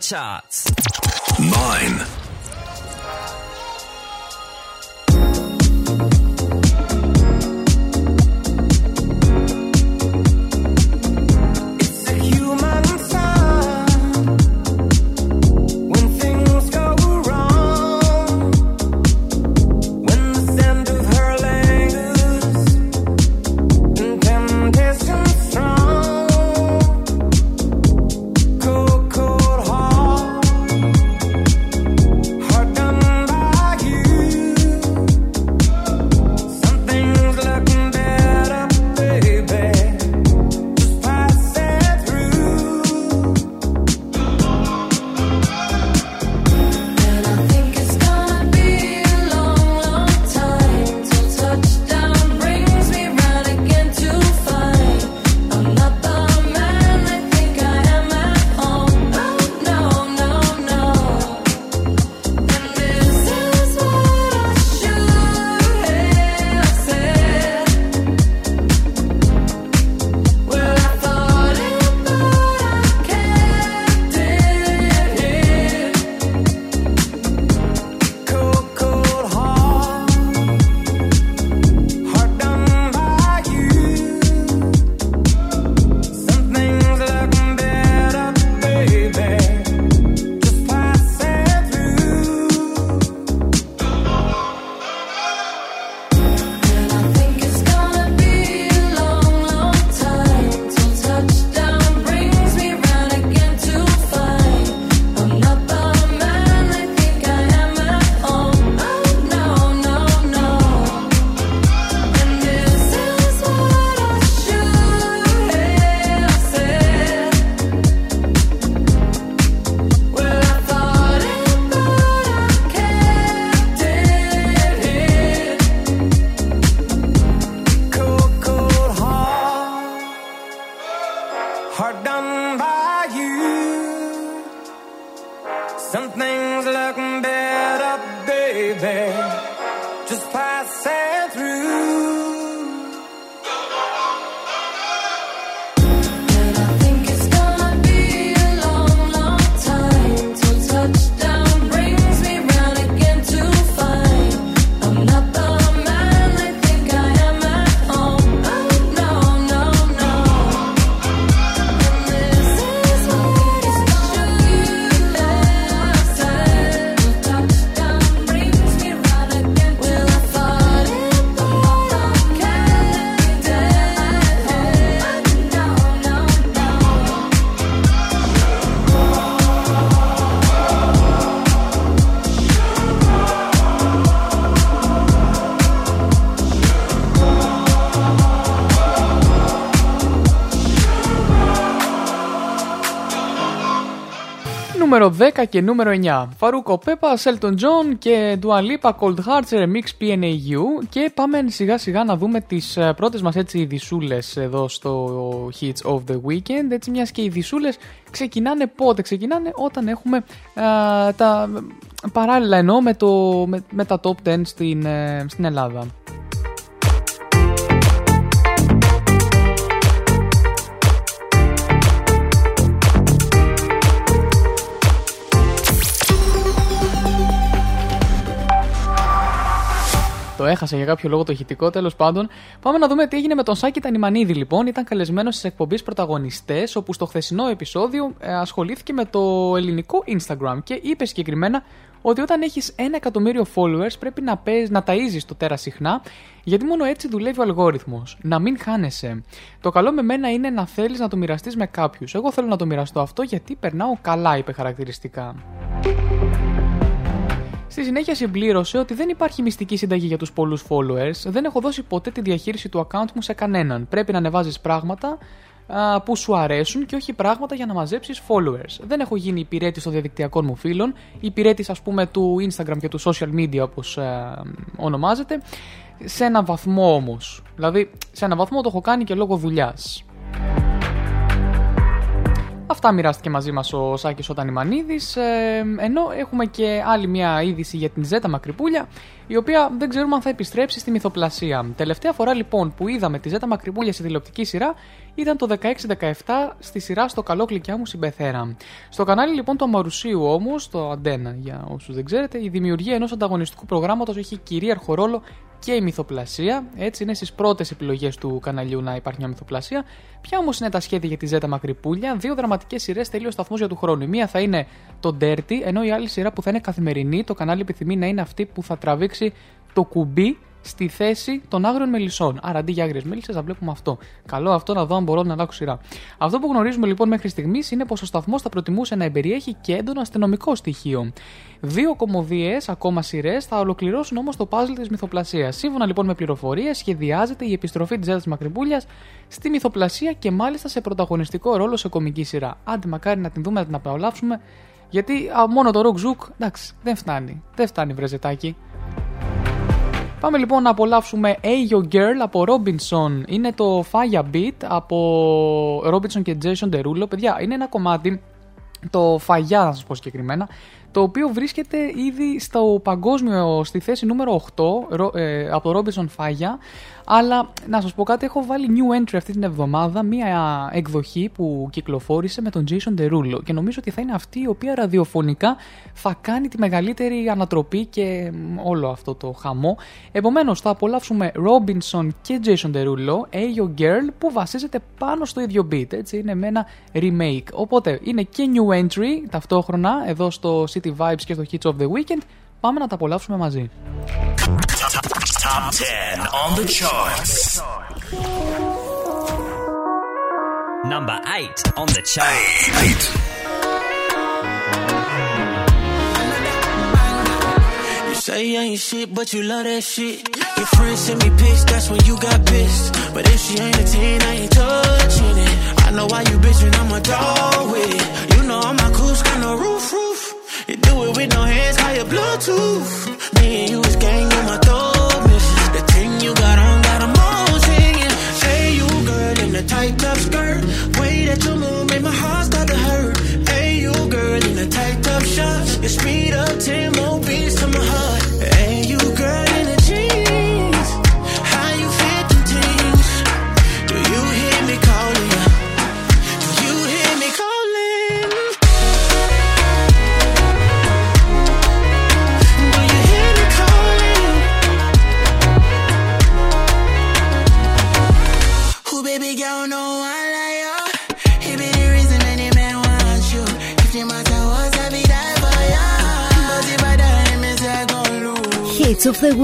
Chao. Νούμερο 10 και νούμερο 9. Farruko Pepas, Έλτον Τζον και Dua Lipa Cold Heart Remix PNAU. Και πάμε σιγά σιγά να δούμε τις πρώτες μας έτσι θεσούλες εδώ στο Hits of the Weekend. Έτσι, μιας και οι θεσούλες ξεκινάνε πότε, ξεκινάνε όταν έχουμε α, τα παράλληλα εννοώ με, το, με, με τα top 10 στην, ε, στην Ελλάδα. Το έχασε για κάποιο λόγο το ηχητικό, τέλος πάντων. Πάμε να δούμε τι έγινε με τον Σάκη Τανιμανίδη, λοιπόν. Ήταν καλεσμένος στις εκπομπή πρωταγωνιστές, όπου στο χθεσινό επεισόδιο ε, ασχολήθηκε με το ελληνικό Instagram και είπε συγκεκριμένα ότι όταν έχεις ένα εκατομμύριο followers πρέπει να, παίζεις, να ταΐζεις το τέρα συχνά, γιατί μόνο έτσι δουλεύει ο αλγόριθμος. Να μην χάνεσαι. Το καλό με μένα είναι να θέλεις να το μοιραστείς με κάποιους. Εγώ θέλω να το μοιραστώ αυτό γιατί περνάω καλά, είπε χαρακτηριστικά. Στη συνέχεια συμπλήρωσε ότι δεν υπάρχει μυστική συνταγή για τους πολλούς followers, δεν έχω δώσει ποτέ τη διαχείριση του account μου σε κανέναν. Πρέπει να ανεβάζεις πράγματα α, που σου αρέσουν και όχι πράγματα για να μαζέψεις followers. Δεν έχω γίνει υπηρέτη των διαδικτυακών μου φίλων, υπηρέτης ας πούμε του Instagram και του social media όπως α, ονομάζεται, σε ένα βαθμό όμως. Δηλαδή σε ένα βαθμό το έχω κάνει και λόγω δουλειάς. Αυτά μοιράστηκε μαζί μας ο Σάκης ο Τανιμανίδη. Ε, ενώ έχουμε και άλλη μια είδηση για την Ζέτα Μακρυπούλια, η οποία δεν ξέρουμε αν θα επιστρέψει στη μυθοπλασία. Τελευταία φορά λοιπόν που είδαμε τη Ζέτα Μακρυπούλια σε τηλεοπτική σειρά ήταν το 16-17 στη σειρά στο καλό κλικιά μου συμπεθέρα. Στο κανάλι λοιπόν του Αμαρουσίου όμως, το Αντένα για όσους δεν ξέρετε, η δημιουργία ενός ανταγωνιστικού προγράμματος έχει κυρίαρχο ρόλο και η μυθοπλασία. Έτσι είναι στις πρώτες επιλογές του καναλιού να υπάρχει μια μυθοπλασία. Ποια όμως είναι τα σχέδια για τη Ζέτα Μακρυπούλια, δύο δραματικές σειρές τελείω σταθμούς για του χρόνου. Η μία θα είναι το Dirty, ενώ η άλλη σειρά που θα είναι καθημερινή, το κανάλι επιθυμεί να είναι αυτή που θα τραβήξει το κουμπί στη θέση των άγριων μελισσών. Άρα αντί για άγριες μέλισσες θα βλέπουμε αυτό. Καλό αυτό να δω αν μπορώ να αλλάξω σειρά. Αυτό που γνωρίζουμε λοιπόν μέχρι στιγμής είναι πως ο σταθμός θα προτιμούσε να εμπεριέχει και έντονο αστυνομικό στοιχείο. Δύο κομμωδίες, ακόμα σειρές, θα ολοκληρώσουν όμως το πάζλ της μυθοπλασίας. Σύμφωνα λοιπόν με πληροφορίες, σχεδιάζεται η επιστροφή της Ζέτα Μακρυπούλια στη μυθοπλασία και μάλιστα σε πρωταγωνιστικό ρόλο σε κομική σειρά. Άντε μακάρι να την δούμε, να την απολαύσουμε. Γιατί α, μόνο το Rock Zook, εντάξει, δεν φτάνει. Δεν φτάνει, βρεζετάκι. Πάμε λοιπόν να απολαύσουμε Ayo Girl από Robinson. Είναι το Fire Beat από Robinson και Jason Derulo. Παιδιά, είναι ένα κομμάτι, το Φαγιά να σας πω συγκεκριμένα, το οποίο βρίσκεται ήδη στο παγκόσμιο στη θέση νούμερο 8 ε, από το Robinson Fire αλλά να σας πω κάτι, έχω βάλει new entry αυτή την εβδομάδα, μία εκδοχή που κυκλοφόρησε με τον Jason Derulo και νομίζω ότι θα είναι αυτή η οποία ραδιοφωνικά θα κάνει τη μεγαλύτερη ανατροπή και όλο αυτό το χαμό. Επομένως θα απολαύσουμε Robinson και Jason Derulo, Ayo Girl, που βασίζεται πάνω στο ίδιο beat, έτσι είναι με ένα remake. Οπότε είναι και new entry ταυτόχρονα εδώ στο City Vibes και στο Hits of the Weekend. Πάμε να τα απολαύσουμε μαζί. Top 10 on the charts. Number 8 on the charts. 8. You say you ain't shit, but you love that shit. Your friends send me pics, that's when you got pissed. But if she ain't a 10, I ain't touching it. I know why you bitchin', I'm a dog with it. You know I'm a cool,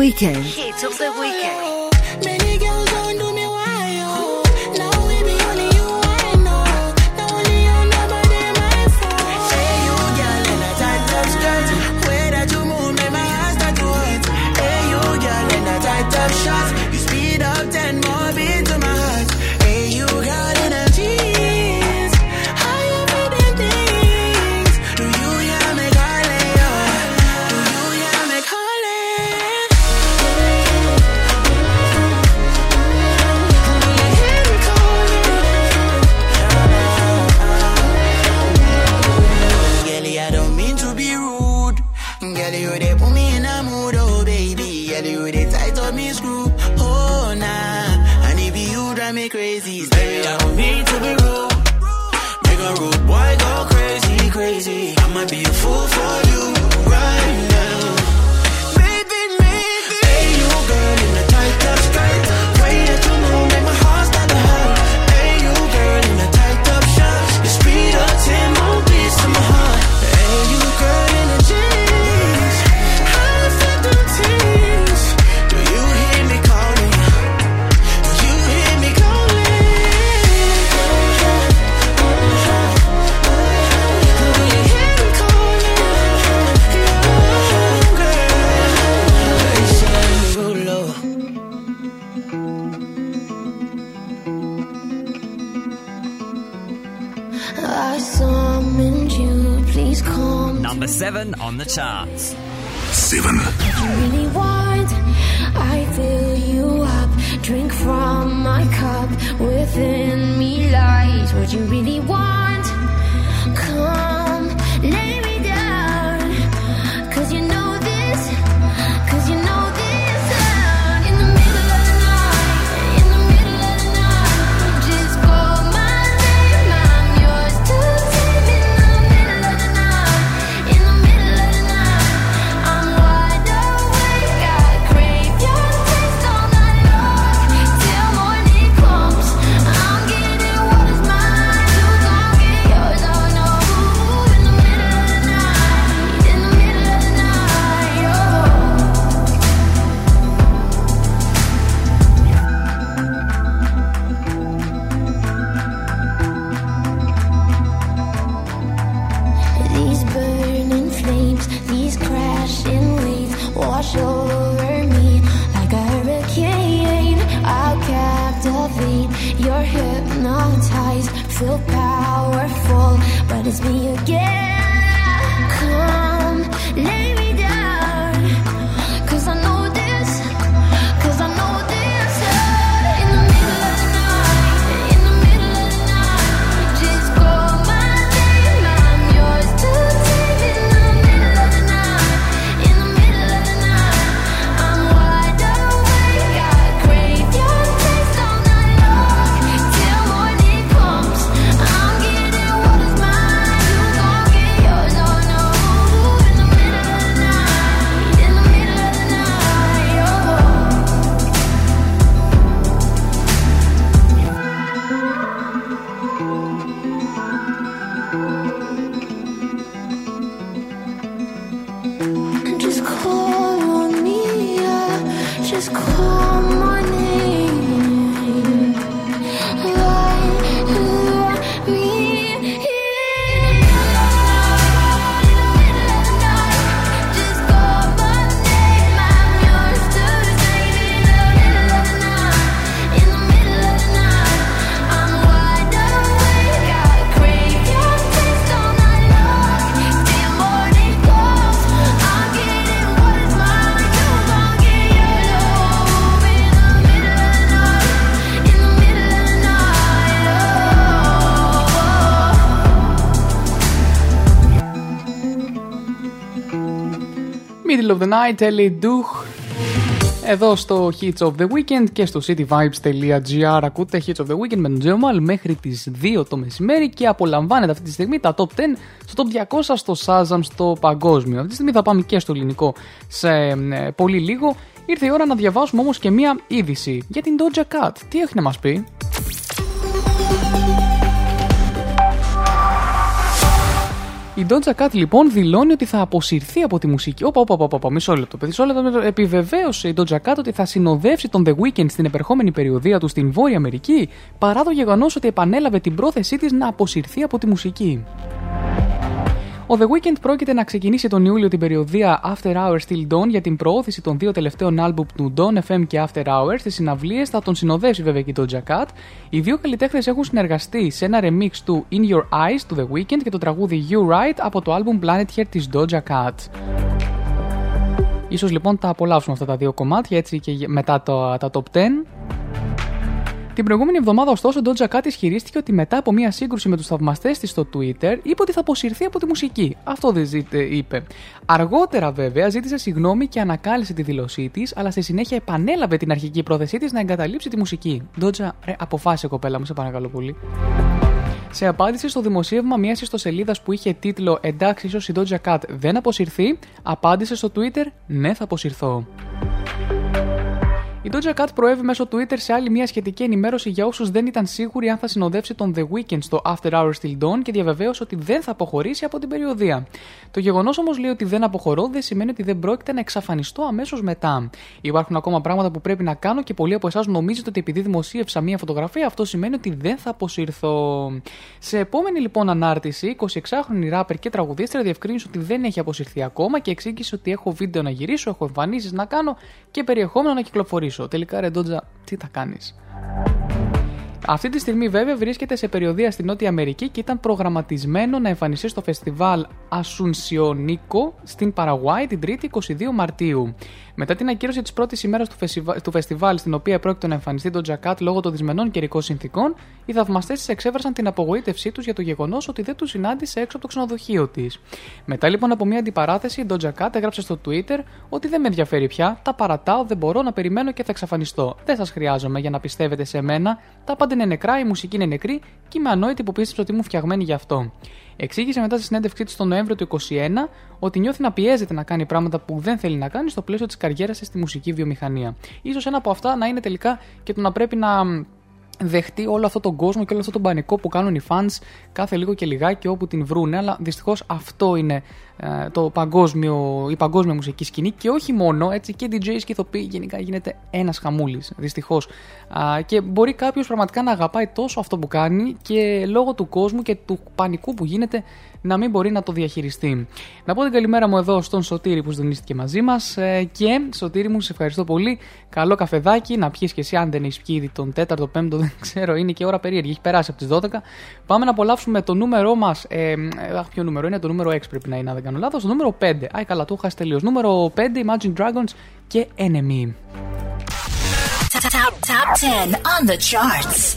weekend. Hits of Time. Middle of the Night, Ellie Duch. Εδώ στο Hits of the Weekend και στο cityvibes.gr ακούτε Hits of the Weekend με τον Τζέμαλ μέχρι τις 2 το μεσημέρι και απολαμβάνετε αυτή τη στιγμή τα top 10 στο top 200 στο Shazam στο παγκόσμιο. Αυτή τη στιγμή θα πάμε και στο ελληνικό σε ε, πολύ λίγο. Ήρθε η ώρα να διαβάσουμε όμως και μία είδηση για την Doja Cat. Τι έχει να μας πει; Η Doja Cat λοιπόν δηλώνει ότι θα αποσυρθεί από τη μουσική. Όπα, όπα, όπα, όπα, μισό λεπτό. Μισό λεπτό. Επιβεβαίωσε η Doja Cat ότι θα συνοδεύσει τον The Weeknd στην επερχόμενη περιοδία του στην Βόρεια Αμερική, παρά το γεγονός ότι επανέλαβε την πρόθεσή της να αποσυρθεί από τη μουσική. Ο The Weeknd πρόκειται να ξεκινήσει τον Ιούλιο την περιοδία After Hours Till Dawn για την προώθηση των δύο τελευταίων άλμπουμ του Dawn FM και After Hours. Στις συναυλίες θα τον συνοδεύσει βέβαια και η Doja Cat. Οι δύο καλλιτέχνες έχουν συνεργαστεί σε ένα remix του In Your Eyes του The Weeknd και το τραγούδι You Right από το άλμπουμ Planet Hair της Doja Cat. Ίσως λοιπόν τα απολαύσουμε αυτά τα δύο κομμάτια έτσι και μετά το, τα top 10. Την προηγούμενη εβδομάδα, ωστόσο, ο Doja Cat ισχυρίστηκε ότι μετά από μια σύγκρουση με τους θαυμαστές της στο Twitter, είπε ότι θα αποσυρθεί από τη μουσική. Αυτό δεν ζήτε, είπε. Αργότερα, βέβαια, ζήτησε συγγνώμη και ανακάλυψε τη δήλωσή της, αλλά στη συνέχεια επανέλαβε την αρχική πρόθεσή της να εγκαταλείψει τη μουσική. Doja, ρε, αποφάσισε, κοπέλα μου, σε παρακαλώ πολύ. Σε απάντηση στο δημοσίευμα μιας ιστοσελίδας που είχε τίτλο Εντάξει, ίσως η Doja Cat δεν αποσυρθεί, απάντησε στο Twitter Ναι, θα αποσυρθώ. Η Doja Cat προέβη μέσω Twitter σε άλλη μια σχετική ενημέρωση για όσους δεν ήταν σίγουροι αν θα συνοδεύσει τον The Weeknd στο After Hours Till Dawn και διαβεβαίωσε ότι δεν θα αποχωρήσει από την περιοδία. Το γεγονός όμως λέει ότι δεν αποχωρώ δεν σημαίνει ότι δεν πρόκειται να εξαφανιστώ αμέσως μετά. Υπάρχουν ακόμα πράγματα που πρέπει να κάνω και πολλοί από εσάς νομίζετε ότι επειδή δημοσίευσα μια φωτογραφία αυτό σημαίνει ότι δεν θα αποσυρθώ. Σε επόμενη λοιπόν ανάρτηση, 26χρονη ράπερ και τραγουδίστρια διευκρίνησε ότι δεν έχει αποσυρθεί ακόμα και εξήγησε ότι έχω βίντεο να γυρίσω, έχω εμφανίσεις να κάνω και περιεχόμενο να κυκλοφορήσω. Τελικά ρε Ντότζα, τι θα κάνεις; Αυτή τη στιγμή βέβαια βρίσκεται σε περιοδία στη Νότια Αμερική και ήταν προγραμματισμένο να εμφανιστεί στο φεστιβάλ Ασουνσιονίκο στην Παραγουάη την 3η 22 Μαρτίου. Μετά την ακύρωση της πρώτης ημέρας του, φεσιβα... του φεστιβάλ, στην οποία πρόκειται να εμφανιστεί το Τζακάτ λόγω των δυσμενών καιρικών συνθήκων, οι θαυμαστές της εξέφρασαν την απογοήτευσή τους για το γεγονός ότι δεν τους συνάντησε έξω από το ξενοδοχείο της. Μετά λοιπόν από μια αντιπαράθεση, η Doja Cat έγραψε στο Twitter ότι δεν με ενδιαφέρει πια, τα παρατάω, δεν μπορώ να περιμένω και θα εξαφανιστώ. Δεν σας χρειάζομαι για να πιστεύετε σε μένα, τα πάντα είναι νεκρά, η μουσική είναι νεκρή και είμαι ανόητη που πίστεψα ότι ήμουν φτιαγμένη γι' αυτό. Εξήγησε μετά στη συνέντευξή της τον Νοέμβριο του 2021 ότι νιώθει να πιέζεται να κάνει πράγματα που δεν θέλει να κάνει στο πλαίσιο της καριέρας της στη μουσική βιομηχανία. σω ένα από αυτά να είναι τελικά και το να πρέπει να δεχτεί όλο αυτόν τον κόσμο και όλο αυτόν τον πανικό που κάνουν οι fans κάθε λίγο και λιγάκι όπου την βρούνε, αλλά δυστυχώς αυτό είναι ε, το παγκόσμιο, η παγκόσμια μουσική σκηνή και όχι μόνο, έτσι και DJs και ηθοποιοί γενικά γίνεται ένας χαμούλης, δυστυχώς. Α, και μπορεί κάποιος πραγματικά να αγαπάει τόσο αυτό που κάνει και λόγω του κόσμου και του πανικού που γίνεται να μην μπορεί να το διαχειριστεί. Να πω την καλημέρα μου εδώ στον Σωτήρη που συντονίστηκε μαζί μας. Και Σωτήρη μου, σε ευχαριστώ πολύ. Καλό καφεδάκι, να πιεις και εσύ, αν δεν έχεις πιει ήδη τον 4ο, 5ο, δεν ξέρω, είναι και ώρα περίεργη. Έχει περάσει από τις 12. Πάμε να απολαύσουμε το νούμερό μας. Ε, αχ, ποιο νούμερο είναι, το νούμερο 6 πρέπει να είναι, αν δεν κάνω λάθος. Το νούμερο 5. Αϊ, καλά, το είχα τελείω. Νούμερο 5, Imagine Dragons και Enemy. Top, top 10 on the charts.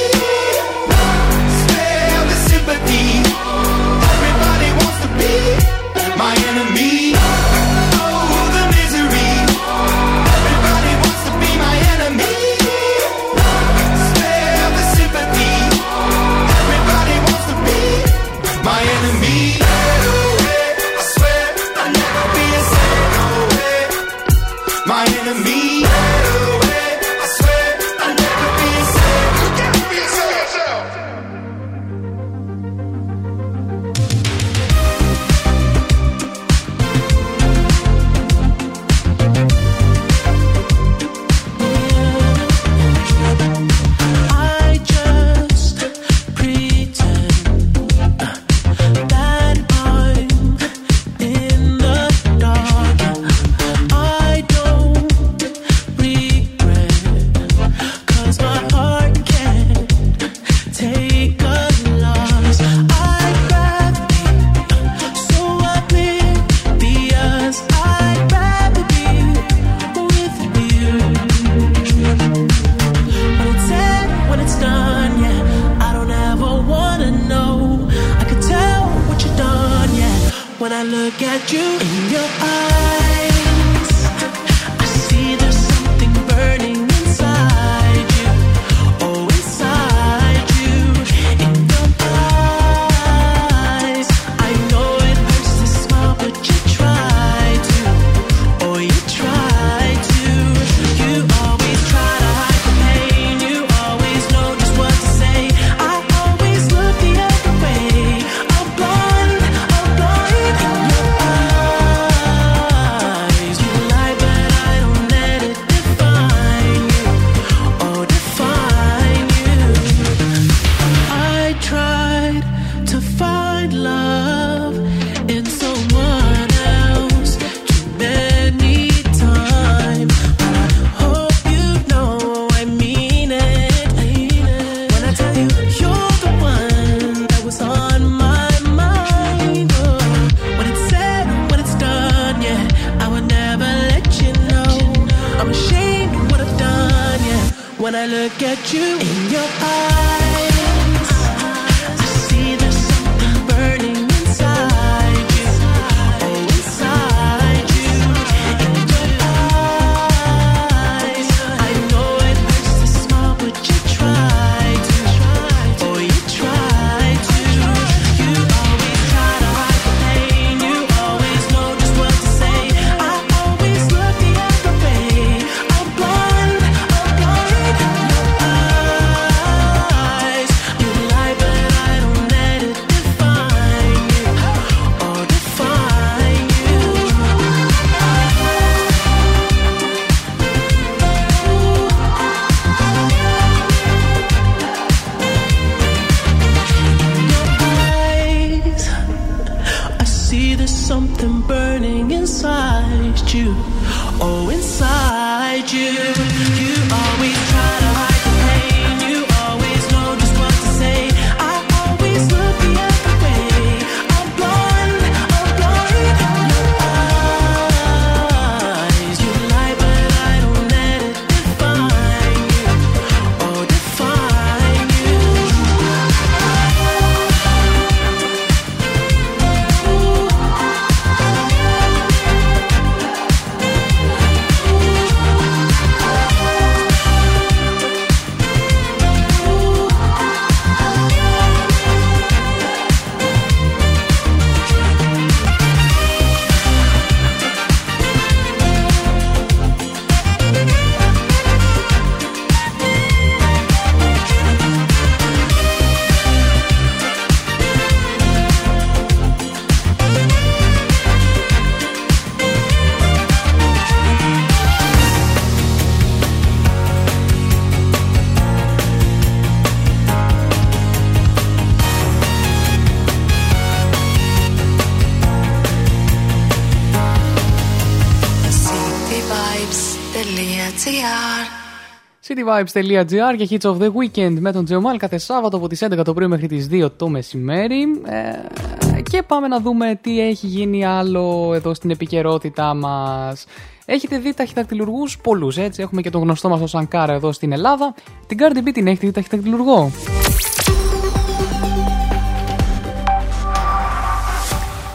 cityvibes.gr και Hits of the Weekend με τον Τζεωμάλ κάθε Σάββατο από τις 11 το πρωί μέχρι τις 2 το μεσημέρι. Ε, και πάμε να δούμε τι έχει γίνει άλλο εδώ στην επικαιρότητά μας. Έχετε δει ταχυδακτηλουργούς; Πολλούς, έτσι. Έχουμε και τον γνωστό μας τον Σανκάρα εδώ στην Ελλάδα. Την Cardi B την έχετε δει ταχυδακτηλουργό;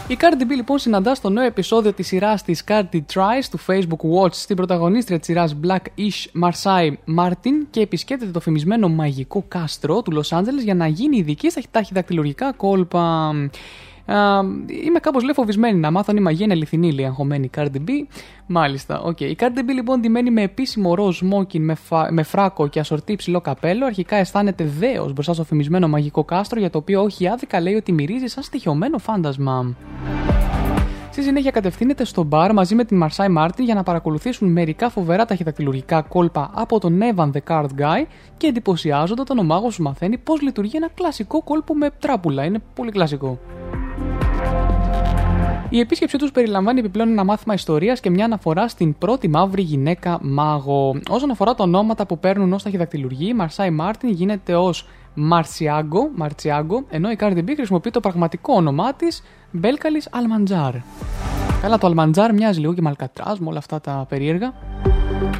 Η Cardi B λοιπόν συναντά στο νέο επεισόδιο της σειράς της Cardi Tries του Facebook Watch στην πρωταγωνίστρια της σειράς Black-ish Marseille Martin και επισκέπτεται το φημισμένο μαγικό κάστρο του Los Angeles για να γίνει ειδική στα ταχυδακτυλουργικά κόλπα. Α, είμαι κάπως λέει φοβισμένη να μάθω αν η μαγεία είναι αληθινή, λέει αγχωμένη η Cardi B. Μάλιστα, οκ. Η Cardi B λοιπόν ντυμένη με επίσημο ροζ σμόκιν με, φα... με φράκο και ασορτί ψηλό καπέλο, αρχικά αισθάνεται δέος μπροστά στο φημισμένο μαγικό κάστρο για το οποίο όχι άδικα λέει ότι μυρίζει σαν στοιχειωμένο φάντασμα. Στη συνέχεια κατευθύνεται στο μπαρ μαζί με την Μαρσάι Μάρτιν για να παρακολουθήσουν μερικά φοβερά ταχυδακτυλουργικά κόλπα από τον Evan the Card Guy και εντυπωσιάζονται όταν ο μάγος σου μαθαίνει πώς λειτουργεί ένα κλασικό κόλπο με τράπουλα. Είναι πολύ κλασικό. Η επίσκεψή τους περιλαμβάνει επιπλέον ένα μάθημα ιστορίας και μια αναφορά στην πρώτη μαύρη γυναίκα μάγο. Όσον αφορά τα ονόματα που παίρνουν ως ταχυδακτηλουργοί, η Μαρσάι Μάρτιν γίνεται ως Μαρσιάγκο, Μαρτσιάγκο, ενώ η Cardi B χρησιμοποιεί το πραγματικό όνομά της Μπέλκαλης Αλμαντζάρ. Καλά, το Αλμαντζάρ μοιάζει λίγο και με Αλκατράζ, με όλα αυτά τα περίεργα.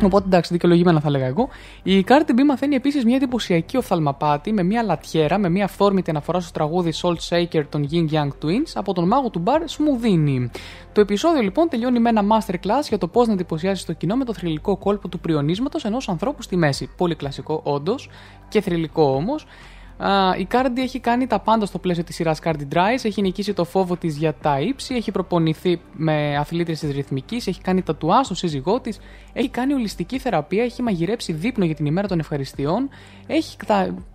Οπότε εντάξει, δικαιολογημένα θα έλεγα εγώ. Η Cardi B μαθαίνει επίσης μια εντυπωσιακή οφθαλμαπάτη με μια λατιέρα, με μια αυθόρμητη αναφορά στο τραγούδι Salt Shaker των Yin Yang Twins από τον μάγο του μπαρ Smoothini. Το επεισόδιο λοιπόν τελειώνει με ένα masterclass για το πώς να εντυπωσιάσεις το κοινό με το θρηλυκό κόλπο του πριονίσματος ενός ανθρώπου στη μέση. Πολύ κλασικό, όντως, και θρηλυκό όμως. Uh, η Cardi έχει κάνει τα πάντα στο πλαίσιο της σειράς Cardi Dries. Έχει νικήσει το φόβο της για τα ύψη. Έχει προπονηθεί με αθλήτρε της ρυθμικής. Έχει κάνει τατουά στο σύζυγό της. Έχει κάνει ολιστική θεραπεία. Έχει μαγειρέψει δείπνο για την ημέρα των ευχαριστειών. Έχει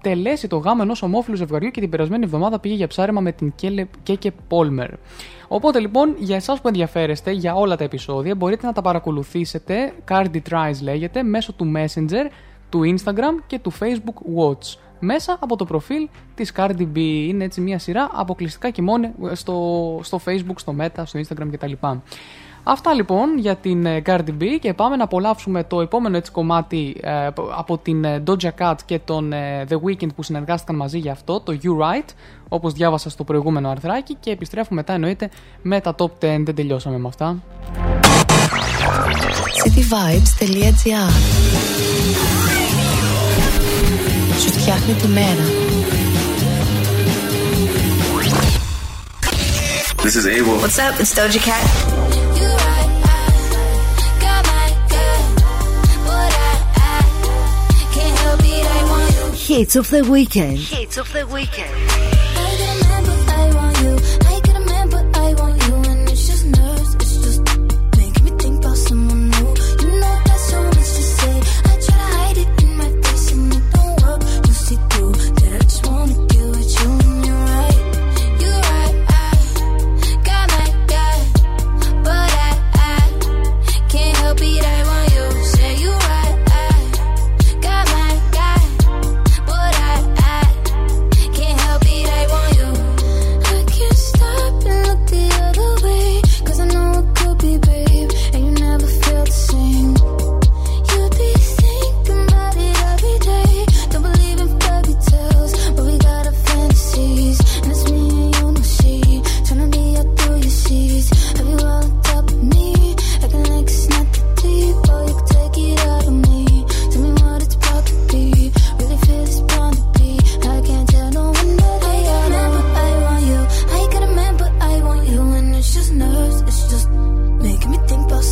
τελέσει το γάμο ενός ομόφυλου ζευγαριού και την περασμένη εβδομάδα πήγε για ψάρεμα με την Κέκε Πόλμερ. Οπότε λοιπόν, για εσάς που ενδιαφέρεστε για όλα τα επεισόδια, μπορείτε να τα παρακολουθήσετε. Cardi Tries λέγεται μέσω του Messenger, του Instagram και του Facebook Watch μέσα από το προφίλ της Cardi B. Είναι έτσι μια σειρά αποκλειστικά και μόνο στο, στο Facebook, στο Meta, στο Instagram κτλ. Αυτά λοιπόν για την Cardi B και πάμε να απολαύσουμε το επόμενο έτσι κομμάτι ε, από την Doja Cat και τον ε, The Weeknd που συνεργάστηκαν μαζί για αυτό, το You Right, όπως διάβασα στο προηγούμενο αρθράκι και επιστρέφουμε μετά εννοείται με τα Top 10, δεν τελειώσαμε με αυτά. cityvibes.gr σου φτιάχνει τη μέρα. This is Abel. What's up? It's Doja Cat. Hits of the weekend. Hits of the weekend.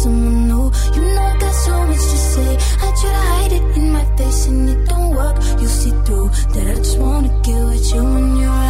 someone new. You know I got so much to say. I try to hide it in my face and it don't work. You see through that I just wanna get with you when you're.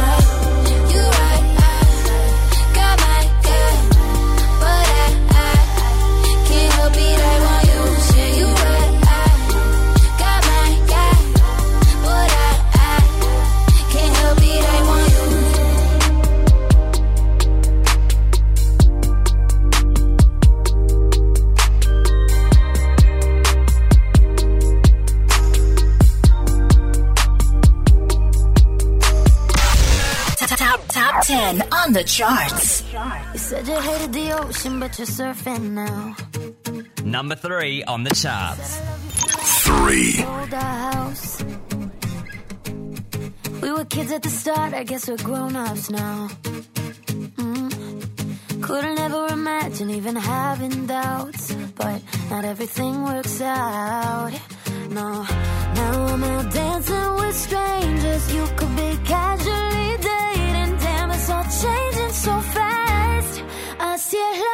10 on the charts. You said you hated the ocean, but you're surfing now. Number 3 on the charts. 3. We were kids at the start, I guess we're grown ups now. Mm. Couldn't ever imagine even having doubts, but not everything works out. No, now I'm out dancing with strangers. You could be casually changing so fast. I see it.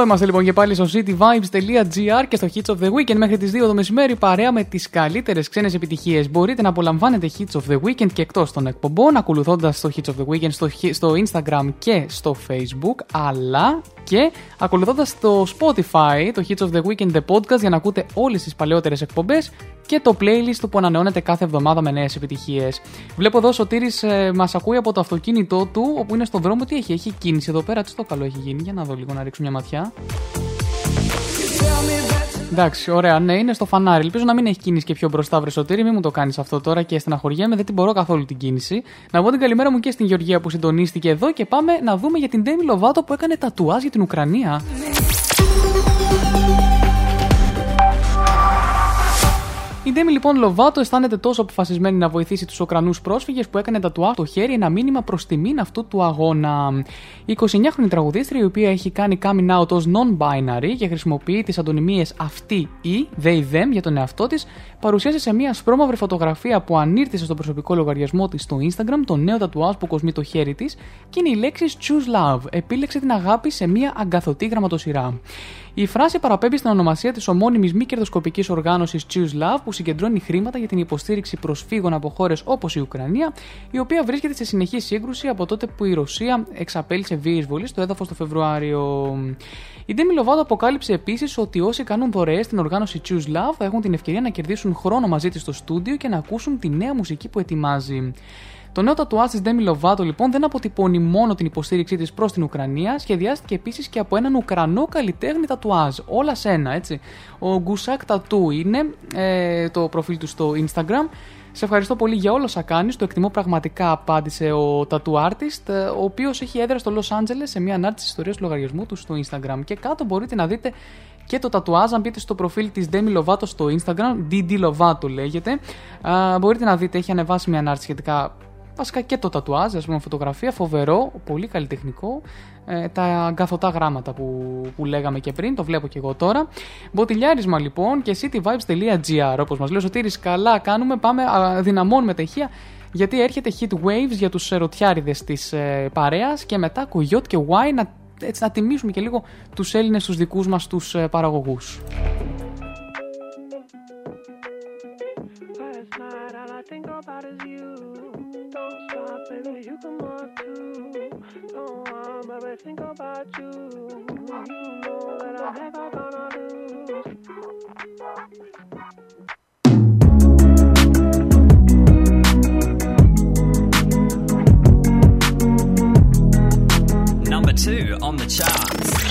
Εδώ είμαστε λοιπόν και πάλι στο cityvibes.gr και στο Hits of the Weekend μέχρι τις 2 το μεσημέρι παρέα με τις καλύτερες ξένες επιτυχίες. Μπορείτε να απολαμβάνετε Hits of the Weekend και εκτός των εκπομπών ακολουθώντας το Hits of the Weekend στο, στο Instagram και στο Facebook αλλά και ακολουθώντας το Spotify, το Hits of the Weekend The Podcast για να ακούτε όλες τις παλαιότερες εκπομπές και το playlist που ανανεώνεται κάθε εβδομάδα με νέες επιτυχίες. Βλέπω εδώ ο Σωτήρης ε, μας ακούει από το αυτοκίνητό του, όπου είναι στον δρόμο. Τι έχει, έχει κίνηση εδώ πέρα, τι το καλό έχει γίνει. Για να δω λίγο να ρίξω μια ματιά. Εντάξει, ωραία, ναι, είναι στο φανάρι. Ελπίζω να μην έχει κίνηση και πιο μπροστά, βρε Σωτήρη. Μην μου το κάνεις αυτό τώρα και στεναχωριέμαι, δεν την μπορώ καθόλου την κίνηση. Να πω την καλημέρα μου και στην Γεωργία που συντονίστηκε εδώ και πάμε να δούμε για την Ντέμι Λοβάτο που έκανε τατουάζ για την Ουκρανία. Η Ντέμι λοιπόν Λοβάτο αισθάνεται τόσο αποφασισμένη να βοηθήσει τους Ουκρανούς πρόσφυγες που έκανε τατουά το χέρι ένα μήνυμα προς τιμήν αυτού του αγώνα. Η 29χρονη τραγουδίστρια, η οποία έχει κάνει coming out ως non-binary και χρησιμοποιεί τις αντωνυμίες αυτή ή they them για τον εαυτό της, παρουσίασε σε μια σπρώμαυρη φωτογραφία που ανήρτησε στο προσωπικό λογαριασμό της στο Instagram το νέο τατουάζ που κοσμεί το χέρι της και είναι οι λέξει Choose Love. Επίλεξε την αγάπη σε μια αγκαθωτή γραμματοσυρά. Η φράση παραπέμπει στην ονομασία της ομώνυμης μη κερδοσκοπικής οργάνωσης Choose Love που συγκεντρώνει χρήματα για την υποστήριξη προσφύγων από χώρες όπως η Ουκρανία, η οποία βρίσκεται σε συνεχή σύγκρουση από τότε που η Ρωσία εξαπέλυσε βίαιη εισβολής στο έδαφος το Φεβρουάριο. Η Ντέμι Λοβάτο αποκάλυψε επίσης ότι όσοι κάνουν δωρεές στην οργάνωση Choose Love θα έχουν την ευκαιρία να κερδίσουν χρόνο μαζί της στο στούντιο και να ακούσουν τη νέα μουσική που ετοιμάζει. Το νέο τατουάζ της Demi Lovato λοιπόν δεν αποτυπώνει μόνο την υποστήριξή της προς την Ουκρανία, σχεδιάστηκε επίσης και από έναν Ουκρανό καλλιτέχνη τατουάζ. Όλα σε ένα, έτσι. Ο Γκουσάκ Τατού είναι ε, το προφίλ του στο Instagram. Σε ευχαριστώ πολύ για όλα όσα κάνεις. Το εκτιμώ πραγματικά, απάντησε ο Tattoo Artist, ε, ο οποίος έχει έδρα στο Los Angeles σε μια ανάρτηση ιστορίας του λογαριασμού του στο Instagram. Και κάτω μπορείτε να δείτε και το τατουάζ, αν μπείτε στο προφίλ της Demi Lovato στο Instagram, DD Lovato λέγεται, α, μπορείτε να δείτε, έχει ανεβάσει μια ανάρτηση σχετικά Βασικά και το τατουάζ, ας πούμε, φωτογραφία, φοβερό, πολύ καλλιτεχνικό. Ε, τα αγκαθωτά γράμματα που, που λέγαμε και πριν, το βλέπω και εγώ τώρα. Μποτιλιάρισμα λοιπόν και cityvibes.gr. Όπως μας λέει ο Σωτήρης, καλά κάνουμε, πάμε, α, δυναμώνουμε τα ηχεία. Γιατί έρχεται hit waves για τους ερωτιάριδες της ε, παρέας και μετά κουγιότ και why να, έτσι, να τιμήσουμε και λίγο τους Έλληνες, τους δικούς μας τους ε, παραγωγούς. think about is you. You too. Baby, think about you. You know that I'm never gonna lose. Number two on the charts.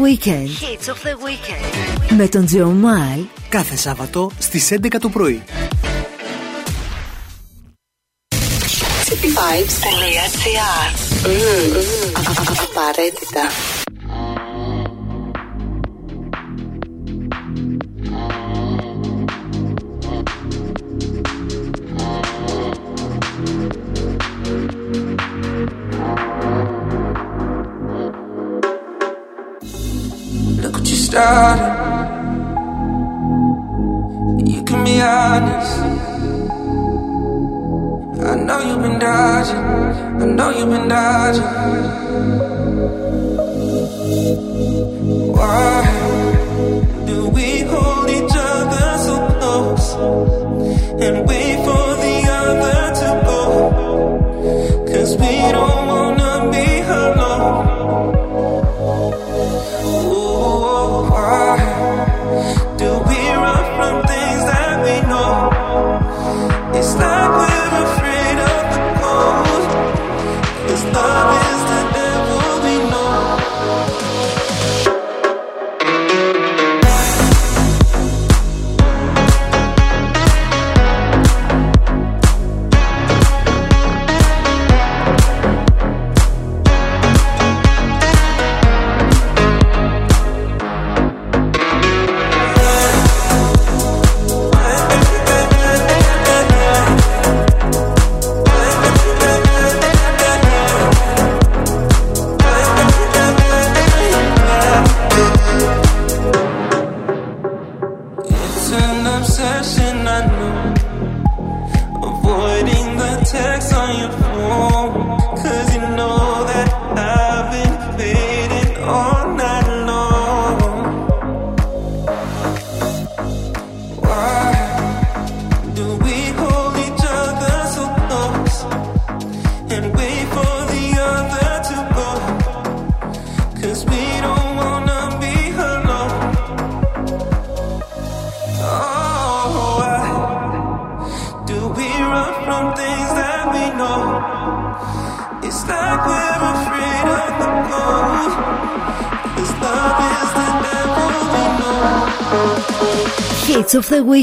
Weekend. Hits of the Weekend. Με τον Τζεωμάλ. Κάθε Σάββατο στις 11 το πρωί. Cityvibes.gr mm, mm. Απαραίτητα. and wait for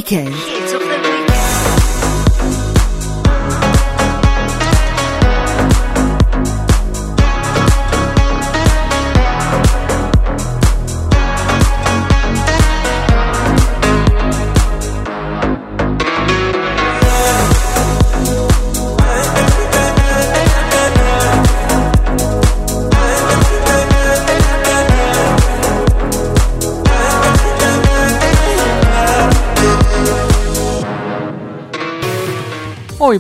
Okay.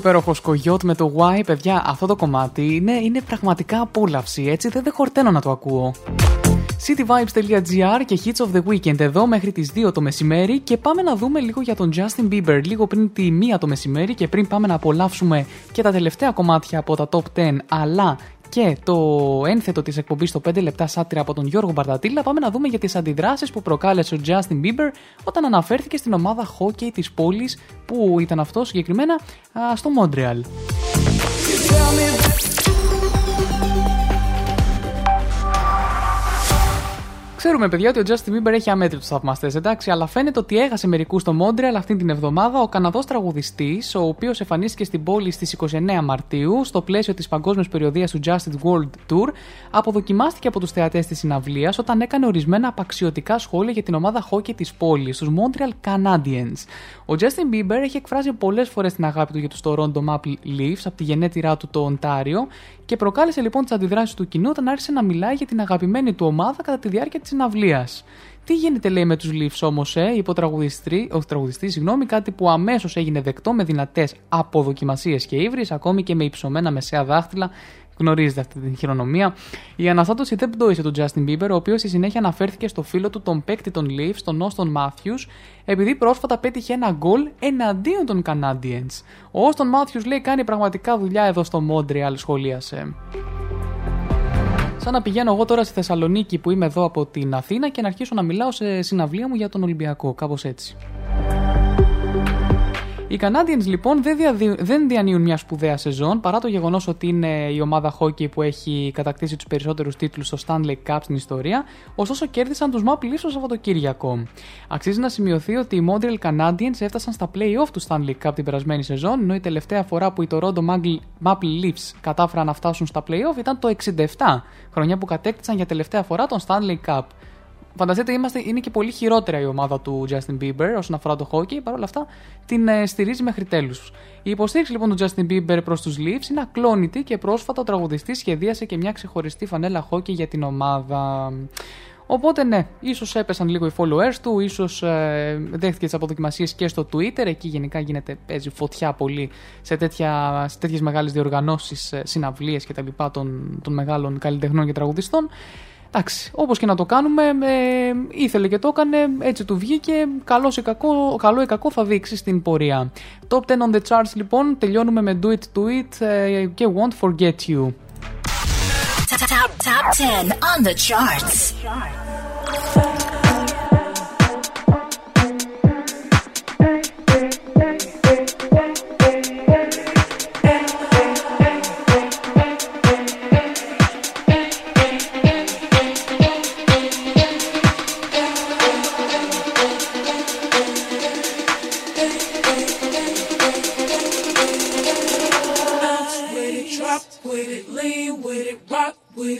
υπέροχος κογιότ με το Y, παιδιά, αυτό το κομμάτι είναι, είναι πραγματικά απόλαυση, έτσι. Δεν, δεν χορταίνω να το ακούω. cityvibes.gr και Hits of the Weekend. Εδώ μέχρι τις 2 το μεσημέρι και πάμε να δούμε λίγο για τον Justin Bieber. Λίγο πριν τη 1 το μεσημέρι και πριν πάμε να απολαύσουμε και τα τελευταία κομμάτια από τα top 10 αλλά και το ένθετο της εκπομπής το 5 λεπτά σάτυρα από τον Γιώργο Μπαρτατήλα πάμε να δούμε για τις αντιδράσεις που προκάλεσε ο Justin Bieber όταν αναφέρθηκε στην ομάδα χόκεϊ της πόλης που ήταν αυτό συγκεκριμένα; Α, στο Montreal. Ξέρουμε, παιδιά, ότι ο Justin Bieber έχει αμέτρητους θαυμαστές, εντάξει, αλλά φαίνεται ότι έχασε μερικούς στο Montreal αυτή την εβδομάδα ο Καναδός τραγουδιστής, ο οποίος εμφανίστηκε στην πόλη στις 29 Μαρτίου στο πλαίσιο της παγκόσμιας περιοδίας του Justin World Tour, αποδοκιμάστηκε από τους θεατές της συναυλίας όταν έκανε ορισμένα απαξιωτικά σχόλια για την ομάδα hockey της πόλης, τους Montreal Canadiens. Ο Justin Bieber έχει εκφράσει πολλές φορές την αγάπη του για τους Toronto Maple Leafs από τη γενέτειρά του το Οντάριο και προκάλεσε λοιπόν τις αντιδράσεις του κοινού όταν άρχισε να μιλάει για την αγαπημένη του ομάδα κατά τη διάρκεια της συναυλίας. Τι γίνεται, λέει, με τους Leafs όμως, ε, είπε ο τραγουδιστή, ο τραγουδιστή, συγγνώμη, κάτι που αμέσως έγινε δεκτό με δυνατές αποδοκιμασίες και ύβρις, ακόμη και με υψωμένα μεσαία δάχτυλα Γνωρίζετε αυτή την χειρονομία. Η αναστάτωση δεν πτώησε τον Justin Bieber, ο οποίος στη συνέχεια αναφέρθηκε στο φίλο του τον παίκτη των Leafs, τον Austin Matthews, επειδή πρόσφατα πέτυχε ένα γκολ εναντίον των Canadiens. Ο Austin Matthews λέει κάνει πραγματικά δουλειά εδώ στο Montreal, σχολίασε. Σαν να πηγαίνω εγώ τώρα στη Θεσσαλονίκη που είμαι εδώ από την Αθήνα και να αρχίσω να μιλάω σε συναυλία μου για τον Ολυμπιακό, κάπως έτσι. Οι Canadiens λοιπόν δεν, διαδι... δεν διανύουν μια σπουδαία σεζόν παρά το γεγονός ότι είναι η ομάδα hockey που έχει κατακτήσει τους περισσότερους τίτλους στο Stanley Cup στην ιστορία, ωστόσο κέρδισαν τους Maple Leafs το Σαββατοκύριακο. Αξίζει να σημειωθεί ότι οι Montreal Canadiens έφτασαν στα play-off του Stanley Cup την περασμένη σεζόν, ενώ η τελευταία φορά που οι Toronto Maple Leafs κατάφεραν να φτάσουν στα play-off ήταν το 67, χρονιά που κατέκτησαν για τελευταία φορά τον Stanley Cup. Φανταστείτε, είμαστε, είναι και πολύ χειρότερα η ομάδα του Justin Bieber όσον αφορά το hockey. Παρ' όλα αυτά την ε, στηρίζει μέχρι τέλους. Η υποστήριξη λοιπόν του Justin Bieber προς τους Leafs είναι ακλόνητη και πρόσφατα ο τραγουδιστής σχεδίασε και μια ξεχωριστή φανέλα hockey για την ομάδα. Οπότε ναι, ίσως έπεσαν λίγο οι followers του, ίσως ε, δέχτηκε τις αποδοκιμασίες και στο Twitter. Εκεί γενικά γίνεται, παίζει φωτιά πολύ σε, τέτοια, σε τέτοιες μεγάλες διοργανώσεις, ε, συναυλίες κτλ. Των, των μεγάλων καλλιτεχνών και τραγουδιστών. Εντάξει, όπως και να το κάνουμε, ε, ήθελε και το έκανε, έτσι του βγήκε. Καλό ή κακό, καλό ή κακό θα δείξει στην πορεία. Top 10 on the charts λοιπόν, τελειώνουμε με Do It To It ε, και Won't Forget You. Top, top 10 on the charts.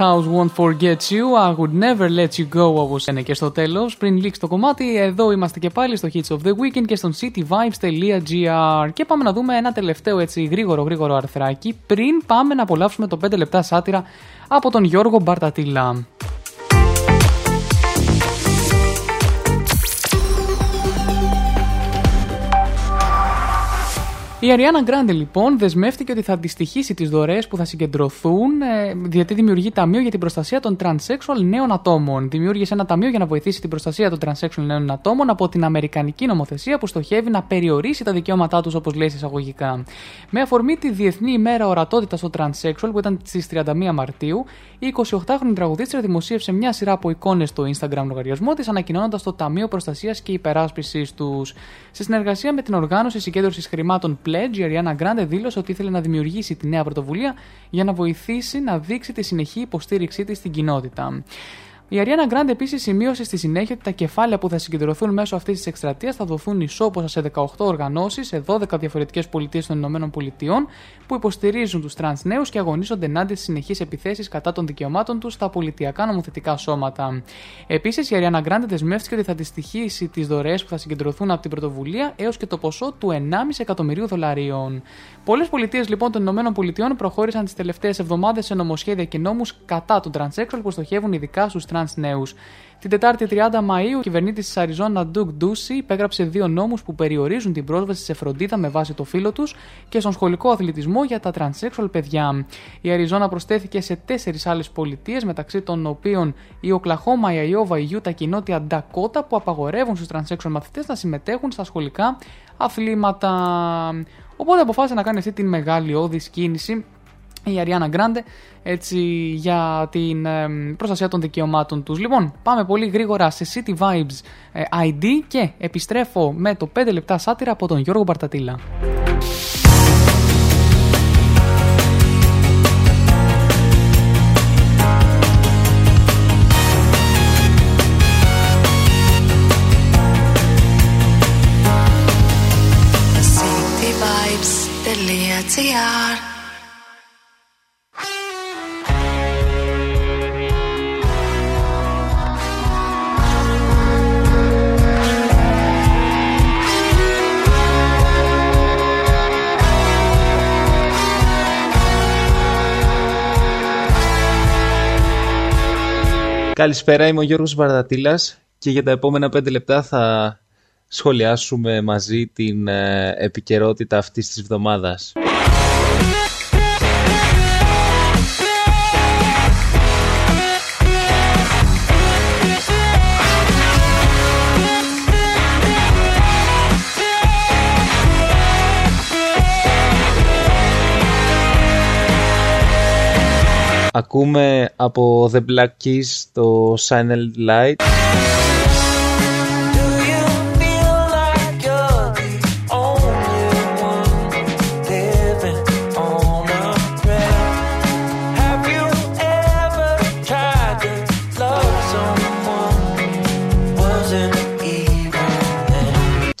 House won't forget you, I would never let you go, όπως είναι και στο τέλος. Πριν λήξει το κομμάτι, εδώ είμαστε και πάλι στο Hits of the Weekend και στον cityvibes.gr. Και πάμε να δούμε ένα τελευταίο έτσι γρήγορο γρήγορο αρθράκι πριν πάμε να απολαύσουμε το 5 λεπτά σάτυρα από τον Γιώργο Μπαρτατήλα. Η Αριάννα Γκράντε λοιπόν δεσμεύτηκε ότι θα αντιστοιχίσει τις δωρεές που θα συγκεντρωθούν ε, γιατί δημιουργεί ταμείο για την προστασία των transsexual νέων ατόμων. Δημιούργησε ένα ταμείο για να βοηθήσει την προστασία των transsexual νέων ατόμων από την Αμερικανική νομοθεσία που στοχεύει να περιορίσει τα δικαιώματά τους, όπως λέει εισαγωγικά. Με αφορμή τη Διεθνή ημέρα ορατότητας στο transsexual που ήταν στις 31 Μαρτίου, η 28χρονη τραγουδίστρια δημοσίευσε μια σειρά από εικόνες στο Instagram λογαριασμό της, ανακοινώνοντας το Ταμείο Προστασίας και Υπεράσπισης τους. Σε συνεργασία με την οργάνωση συγκέντρωσης χρημάτων Pledge, η Ariana Grande δήλωσε ότι ήθελε να δημιουργήσει τη νέα πρωτοβουλία για να βοηθήσει να δείξει τη συνεχή υποστήριξή της στην κοινότητα. Η Ariana Grande επίσης σημείωσε στη συνέχεια ότι τα κεφάλαια που θα συγκεντρωθούν μέσω αυτής της εκστρατείας θα δοθούν ισόποσα σε 18 οργανώσεις σε 12 διαφορετικές πολιτείες των ΗΠΑ που υποστηρίζουν τους τρανς νέους και αγωνίζονται ενάντια στις συνεχείς επιθέσεις κατά των δικαιωμάτων τους στα πολιτειακά νομοθετικά σώματα. Επίσης, η Ariana Grande δεσμεύτηκε ότι θα αντιστοιχίσει τις δωρεές που θα συγκεντρωθούν από την πρωτοβουλία έως και το ποσό του 1,5 εκατομμυρίου δολαρίων. Πολλές πολιτείες λοιπόν των ΗΠΑ προχώρησαν τις τελευταίες εβδομάδες σε νομοσχέδια και νόμους κατά των transsexual που στοχεύουν ειδικά στους τρανς νέους. Την Τετάρτη 30 Μαρτίου, ο κυβερνήτης της Αριζόνα Νταγκ Ντούσι υπέγραψε δύο νόμους που περιορίζουν την πρόσβαση σε φροντίδα με βάση το φύλο τους και στον σχολικό αθλητισμό για τα transsexual παιδιά. Η Αριζόνα προσθέθηκε σε τέσσερις άλλες πολιτείες, μεταξύ των οποίων η Οκλαχώμα, η Αϊόβα, η Ιούτα και η Νότια Ντακότα, που απαγορεύουν στους transsexual μαθητές να συμμετέχουν στα σχολικά αθλήματα. Οπότε αποφάσισε να κάνει αυτή την μεγάλη όδη κίνηση η Ariana Grande έτσι, για την ε, προστασία των δικαιωμάτων τους. Λοιπόν, πάμε πολύ γρήγορα σε City Vibes ε, ID και επιστρέφω με το 5 λεπτά σάτυρα από τον Γιώργο Μπαρτατήλα. cityvibes.gr Καλησπέρα, είμαι ο Γιώργος Βαρδατήλας και για τα επόμενα πέντε λεπτά θα σχολιάσουμε μαζί την ε, επικαιρότητα αυτής της εβδομάδας. Ακούμε από The Black Keys το Silent Light.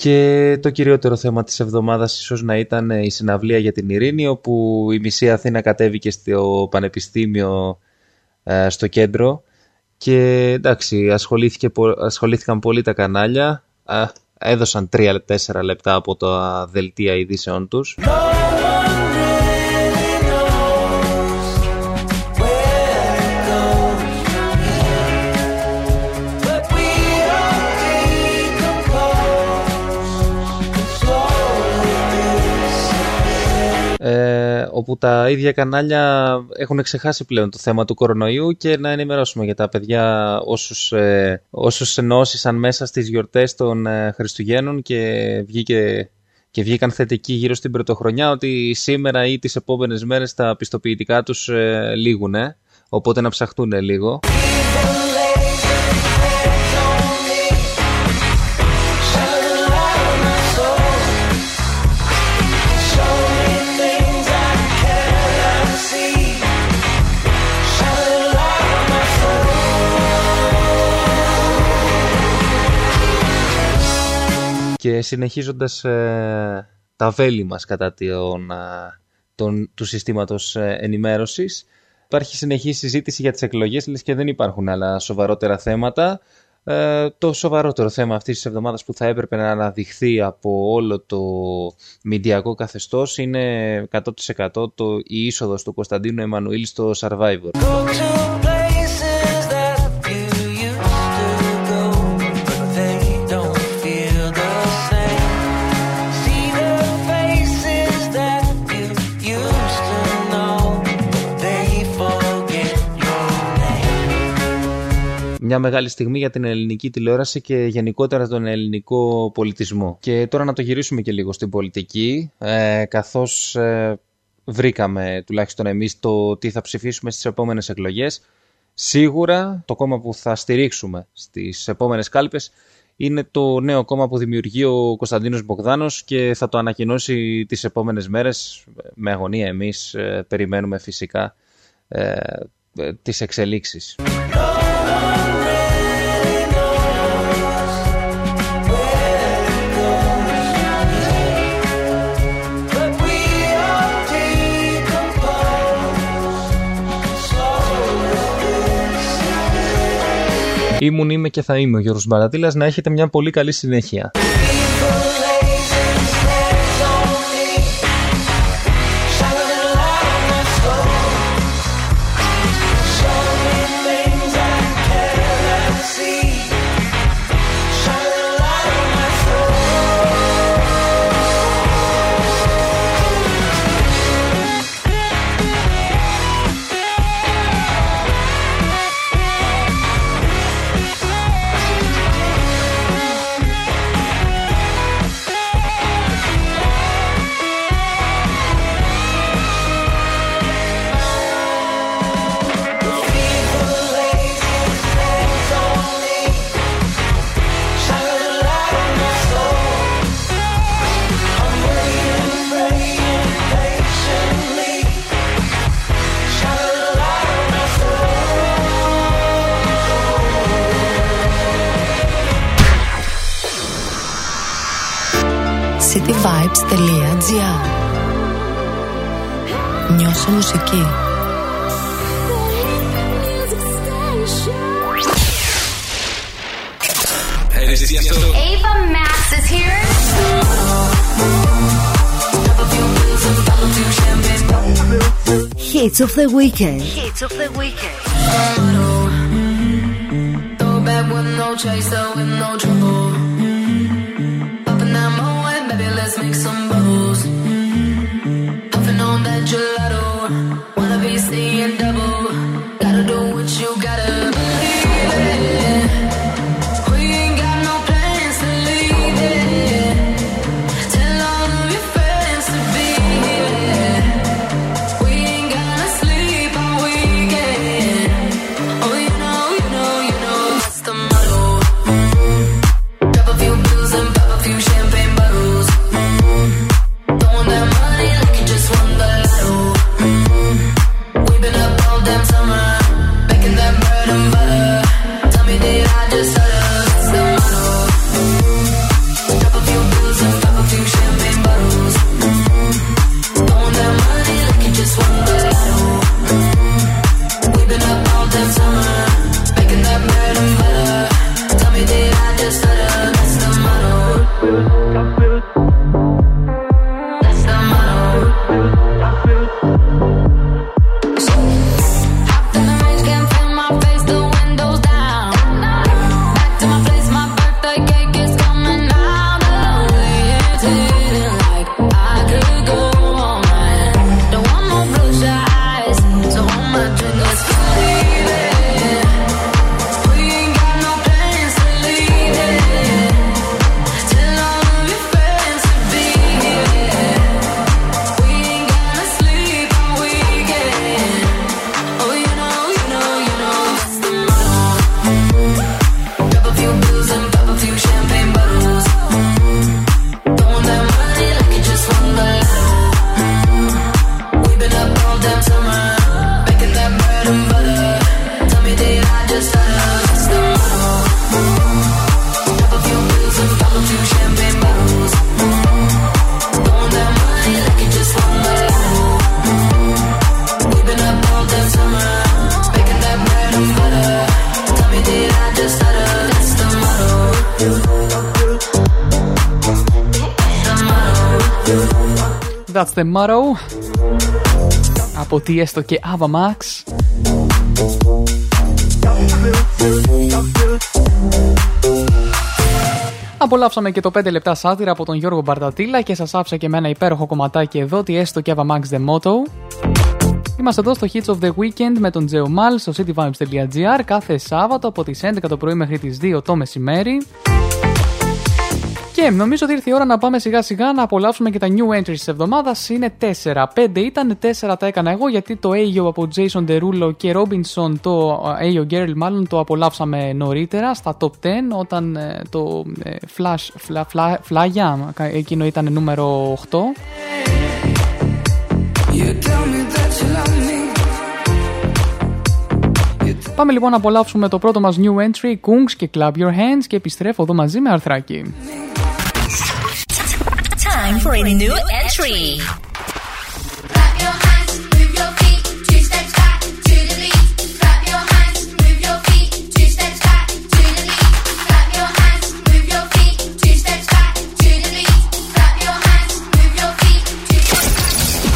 Και το κυριότερο θέμα της εβδομάδας ίσως να ήταν η συναυλία για την ειρήνη όπου η μισή Αθήνα κατέβηκε στο Πανεπιστήμιο ε, στο κέντρο και εντάξει ασχολήθηκε, ασχολήθηκαν πολύ τα κανάλια ε, έδωσαν 3-4 λεπτά από τα δελτία ειδήσεών τους. Ε, όπου τα ίδια κανάλια έχουν ξεχάσει πλέον το θέμα του κορονοϊού και να ενημερώσουμε για τα παιδιά όσους, ε, όσους ενώσησαν μέσα στις γιορτές των ε, Χριστουγέννων και, βγήκε, και βγήκαν θετικοί γύρω στην πρωτοχρονιά ότι σήμερα ή τις επόμενες μέρες τα πιστοποιητικά τους ε, λήγουν, οπότε να ψαχτούν λίγο. Και συνεχίζοντας ε, τα βέλη μας κατά τον, τον, του συστήματος ε, ενημέρωσης υπάρχει συνεχή συζήτηση για τις εκλογές λες και δεν υπάρχουν άλλα σοβαρότερα θέματα ε, το σοβαρότερο θέμα αυτής της εβδομάδας που θα έπρεπε να αναδειχθεί από όλο το μηντιακό καθεστώς είναι 100% το, η είσοδος του Κωνσταντίνου Εμμανουήλ στο Survivor. μια μεγάλη στιγμή για την ελληνική τηλεόραση και γενικότερα τον ελληνικό πολιτισμό. Και τώρα να το γυρίσουμε και λίγο στην πολιτική, ε, καθώς ε, βρήκαμε τουλάχιστον εμείς το τι θα ψηφίσουμε στις επόμενες εκλογές. Σίγουρα το κόμμα που θα στηρίξουμε στις επόμενες κάλπες είναι το νέο κόμμα που δημιουργεί ο Κωνσταντίνος Μπογδάνος και θα το ανακοινώσει τις επόμενες μέρες. Με αγωνία εμείς ε, περιμένουμε φυσικά ε, ε τις. Ήμουν, είμαι και θα είμαι ο Γιώργος Μπαρατήλας. Να έχετε μια πολύ καλή συνέχεια. Hits of the Weekend. Hits of the Weekend. With no chaser, with no trouble. Από τι έστω και Ava Max. Απολαύσαμε και το 5 λεπτά σάτυρα από τον Γιώργο Μπαρτατήλα και σας άφησα και με ένα υπέροχο κομματάκι εδώ, τι έστω και αβαμάξ Max The Motto. Είμαστε εδώ στο Hits of the Weekend με τον Τζεομάλ στο cityvibes.gr κάθε Σάββατο από τις 11 το πρωί μέχρι τις 2 το μεσημέρι νομίζω ότι ήρθε η ώρα να πάμε σιγά σιγά να απολαύσουμε και τα new entries της εβδομάδας. Είναι 4. 5 ήταν, 4 τα έκανα εγώ γιατί το Ayo από Jason Derulo και Robinson, το ε, Ayo Girl μάλλον, το απολαύσαμε νωρίτερα στα top 10 όταν ε, το ε, Flash, fla, fla, Flagya, εκείνο ήταν νούμερο 8. Πάμε λοιπόν να απολαύσουμε το πρώτο μας new entry, Kungs και Club Your Hands και επιστρέφω εδώ μαζί με αρθράκι. Time for a new entry.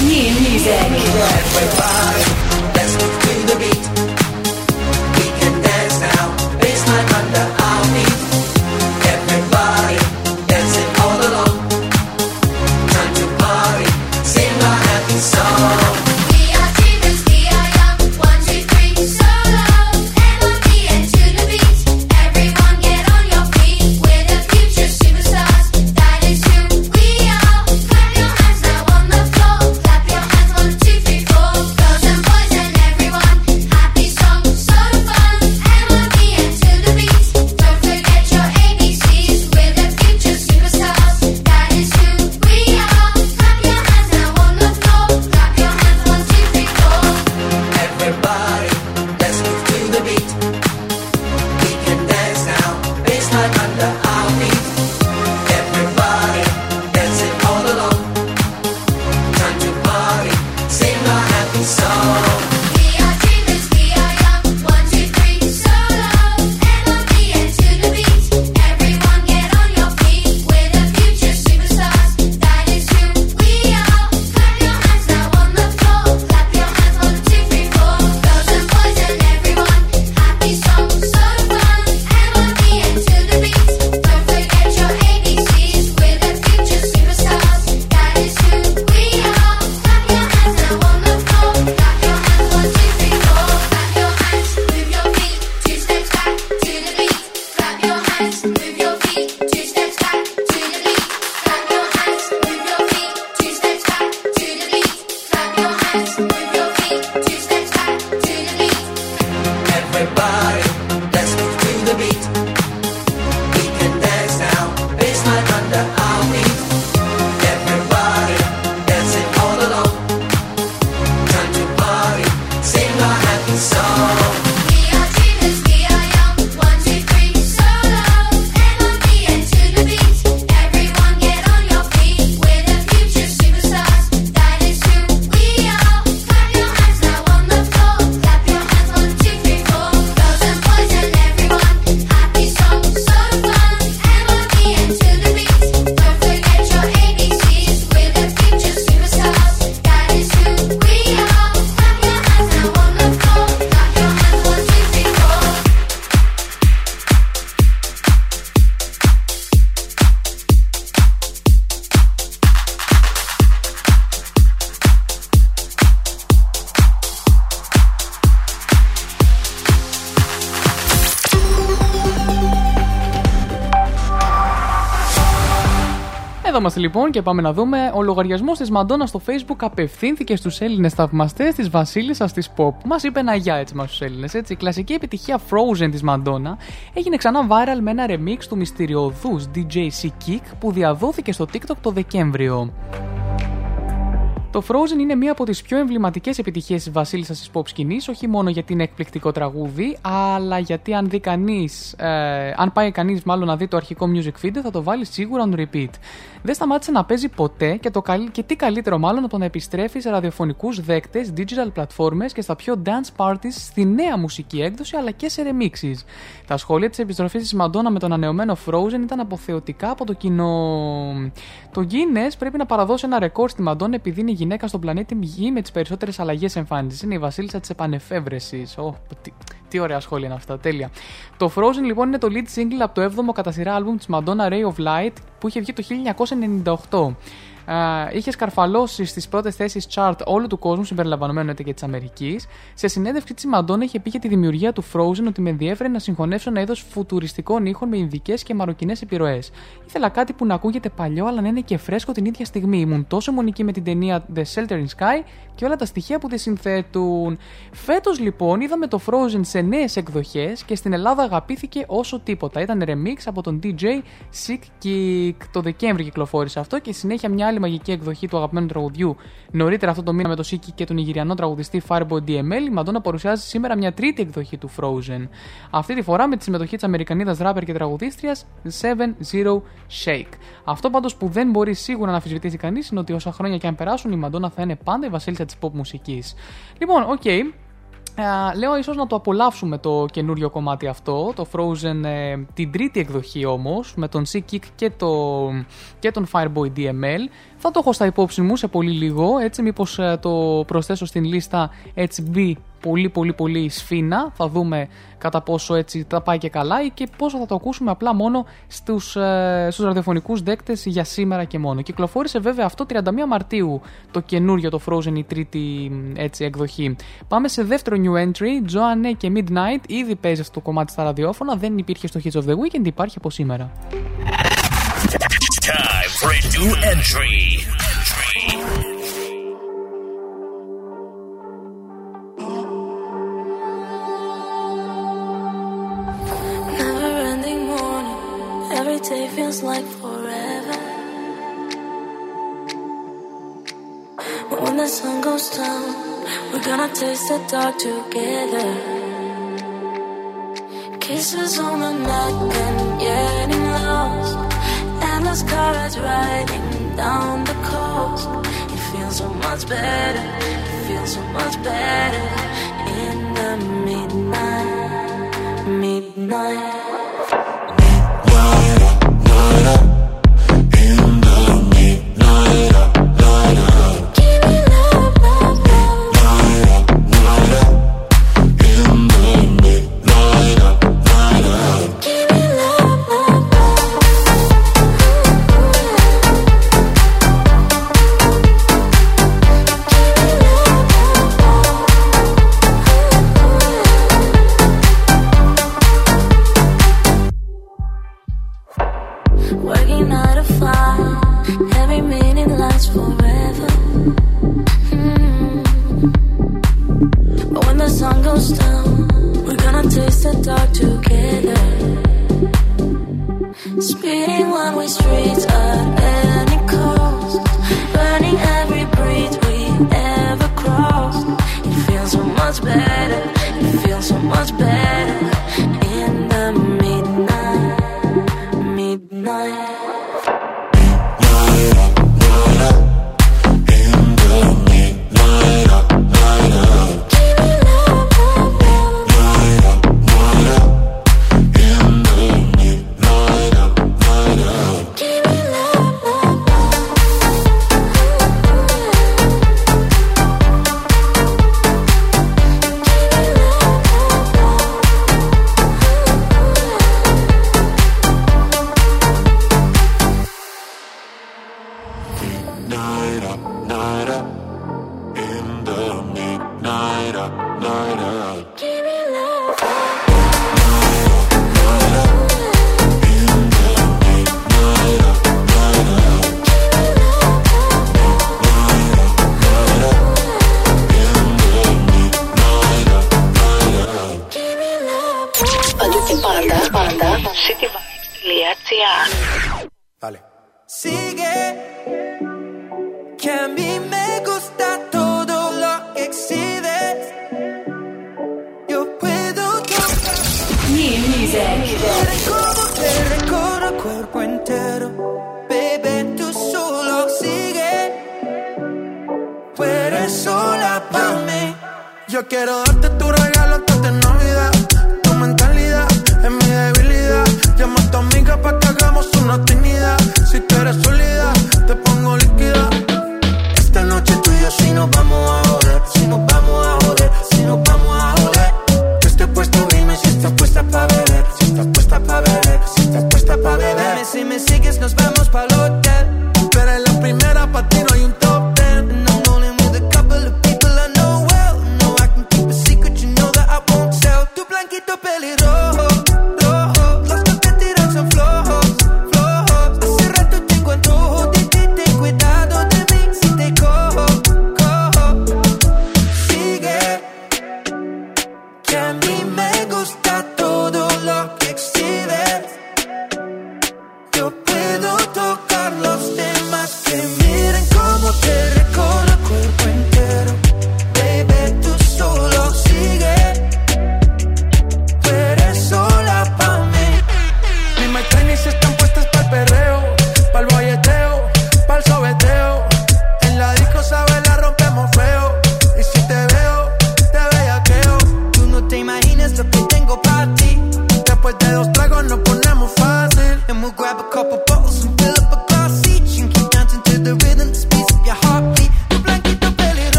New music. Λοιπόν και πάμε να δούμε. Ο λογαριασμός της Μαντόνα στο Facebook απευθύνθηκε στους Έλληνες θαυμαστές της Βασίλισσας της Pop. Μας είπε ένα γεια έτσι μας στους Έλληνες. Η κλασική επιτυχία Frozen της Μαντόνα έγινε ξανά viral με ένα remix του μυστηριωδούς DJ C Kick που διαδόθηκε στο TikTok το Δεκέμβριο. Το Frozen είναι μία από τις πιο εμβληματικές επιτυχίες της Βασίλισσας της Pop σκηνής, όχι μόνο γιατί είναι εκπληκτικό τραγούδι, αλλά γιατί αν δει κανείς, ε, αν πάει κανείς μάλλον να δει το αρχικό music video, θα το βάλει σίγουρα on repeat. Δεν σταμάτησε να παίζει ποτέ και, το, καλ- και τι καλύτερο μάλλον από το να επιστρέφει σε ραδιοφωνικούς δέκτες, digital πλατφόρμες και στα πιο dance parties στη νέα μουσική έκδοση αλλά και σε remixes. Τα σχόλια της επιστροφής της Μαντόνα με τον ανεωμένο Frozen ήταν αποθεωτικά από το κοινό. Το Guinness πρέπει να παραδώσει ένα ρεκόρ στη Μαντόνα επειδή είναι η γυναίκα στον πλανήτη Γη με τις περισσότερες αλλαγές εμφάνισης. Είναι η βασίλισσα της επανεφεύρεσης. Oh, τι, τι ωραία σχόλια είναι αυτά, τέλεια. Το Frozen λοιπόν είναι το lead single από το 7ο κατά σειρά album της Madonna Ray of Light που είχε βγει το 1998. Είχες σκαρφαλώσει στις πρώτες θέσεις chart όλου του κόσμου, συμπεριλαμβανομένου και της Αμερικής. Σε συνέντευξη της Μαντόνα είχε πει για τη δημιουργία του Frozen ότι με ενδιέφερε να συγχωνεύσω ένα είδος φουτουριστικών ήχων με ειδικέ και μαροκινές επιρροές. Ήθελα κάτι που να ακούγεται παλιό αλλά να είναι και φρέσκο την ίδια στιγμή. Ήμουν τόσο μονική με την ταινία The Shelter in Sky και όλα τα στοιχεία που τη συνθέτουν. Φέτος λοιπόν είδαμε το Frozen σε νέες εκδοχές και στην Ελλάδα αγαπήθηκε όσο τίποτα. Ήταν remix από τον DJ Sickick. Το Δεκέμβρη κυκλοφόρησε αυτό και συνέχεια μια άλλη μαγική εκδοχή του αγαπημένου τραγουδιού. Νωρίτερα αυτό το μήνα με το Sickick και τον Νιγηριανό τραγουδιστή Fireboy DML, η Μαντόνα παρουσιάζει σήμερα μια τρίτη εκδοχή του Frozen. Αυτή τη φορά με τη συμμετοχή της Αμερικανίδας ράπερ και τραγουδίστριας 070 Shake. Αυτό πάντως που δεν μπορεί σίγουρα να αμφισβητήσει κανείς είναι ότι όσα χρόνια και αν περάσουν η Μαντόνα θα είναι πάντα η βασίλισσα της pop μουσικής. Λοιπόν, οκ, okay. Ε, λέω ίσως να το απολαύσουμε το καινούριο κομμάτι αυτό, το Frozen, ε, την τρίτη εκδοχή όμως, με τον Sickick και, το, και τον Fireboy DML. Θα το έχω στα υπόψη μου σε πολύ λίγο, έτσι μήπως ε, το προσθέσω στην λίστα έτσι μπει πολύ πολύ πολύ σφίνα. Θα δούμε κατά πόσο έτσι θα πάει και καλά ή και πόσο θα το ακούσουμε απλά μόνο στους, ε, στους ραδιοφωνικούς δέκτες για σήμερα και μόνο. Κυκλοφόρησε βέβαια αυτό 31 Μαρτίου το καινούριο το Frozen η τρίτη έτσι, εκδοχή. Πάμε σε δεύτερο new entry, Joanne και Midnight. Ήδη παίζει αυτό το κομμάτι στα ραδιόφωνα, δεν υπήρχε στο Hits of the Weekend, υπάρχει από σήμερα. A new entry. Never ending morning, every day feels like forever. But when the sun goes down, we're gonna taste the dark together. Kisses on the neck and getting lost. Endless cards riding down the coast. It feels so much better, it feels so much better in the midnight, midnight.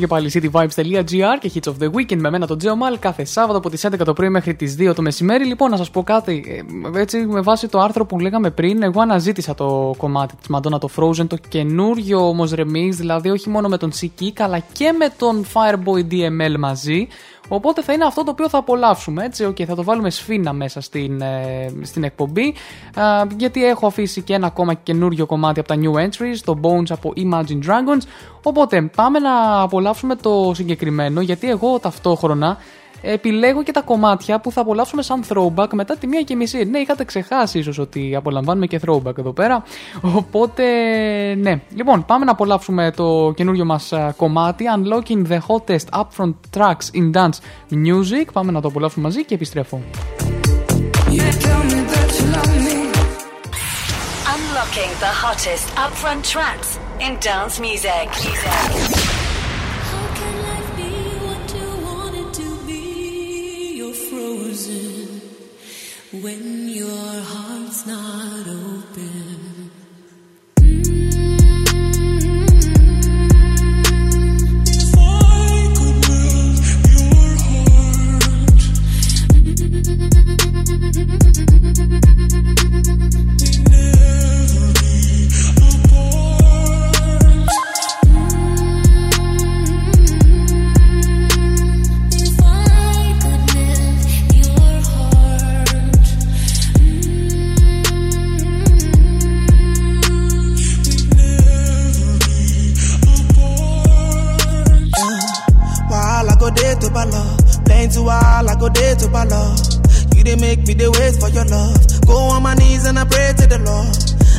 Και πάλι cityvibes.gr και hits of the weekend με μένα τον Τζέο Μαλ κάθε Σάββατο από τις 11 το πρωί μέχρι τις 2 το μεσημέρι. Λοιπόν, να σας πω κάτι. ε, Έτσι, με βάση το άρθρο που λέγαμε πριν, εγώ αναζήτησα το κομμάτι της Madonna το Frozen, το καινούριο όμως remix, δηλαδή όχι μόνο με τον Siki αλλά και με τον Fireboy DML μαζί. Οπότε θα είναι αυτό το οποίο θα απολαύσουμε. Έτσι, okay, θα το βάλουμε σφίνα μέσα στην, ε, στην εκπομπή. Α, γιατί έχω αφήσει και ένα ακόμα καινούριο κομμάτι από τα new entries, το Bones από Imagine Dragons. Οπότε πάμε να απολαύσουμε το συγκεκριμένο, γιατί εγώ ταυτόχρονα επιλέγω και τα κομμάτια που θα απολαύσουμε σαν throwback μετά τη μία και μισή. Ναι, είχατε ξεχάσει ίσως ότι απολαμβάνουμε και throwback εδώ πέρα. Οπότε, ναι. Λοιπόν, πάμε να απολαύσουμε το καινούριο μας α, κομμάτι Unlocking the hottest upfront tracks in dance music. Πάμε να το απολαύσουμε μαζί και επιστρέφω. Unlocking the hottest upfront tracks in dance music. You're when you're to bala, playing to while I go there to bala. You didn't make me the wait for your love. Go on my knees and I pray to the Lord.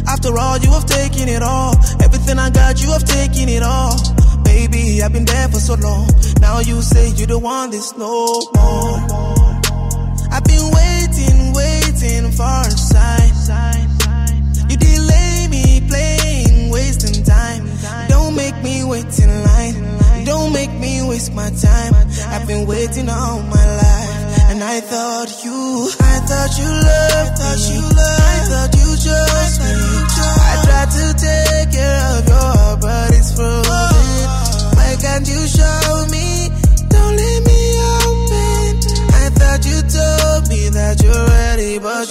After all, you have taken it all. Everything I got, you have taken it all. Baby, I've been there for so long. Now you say you don't want this no more. I've been waiting, waiting for a sign. You delay me playing, wasting time. Don't make me wait in line. Don't make waste my time. I've been waiting all my life. And I thought you, I thought you loved, thought you loved, I thought you chose me. I tried to take care of your heart, but it's frozen. Why can't you show me? Don't leave me open. I thought you told me that you're ready, but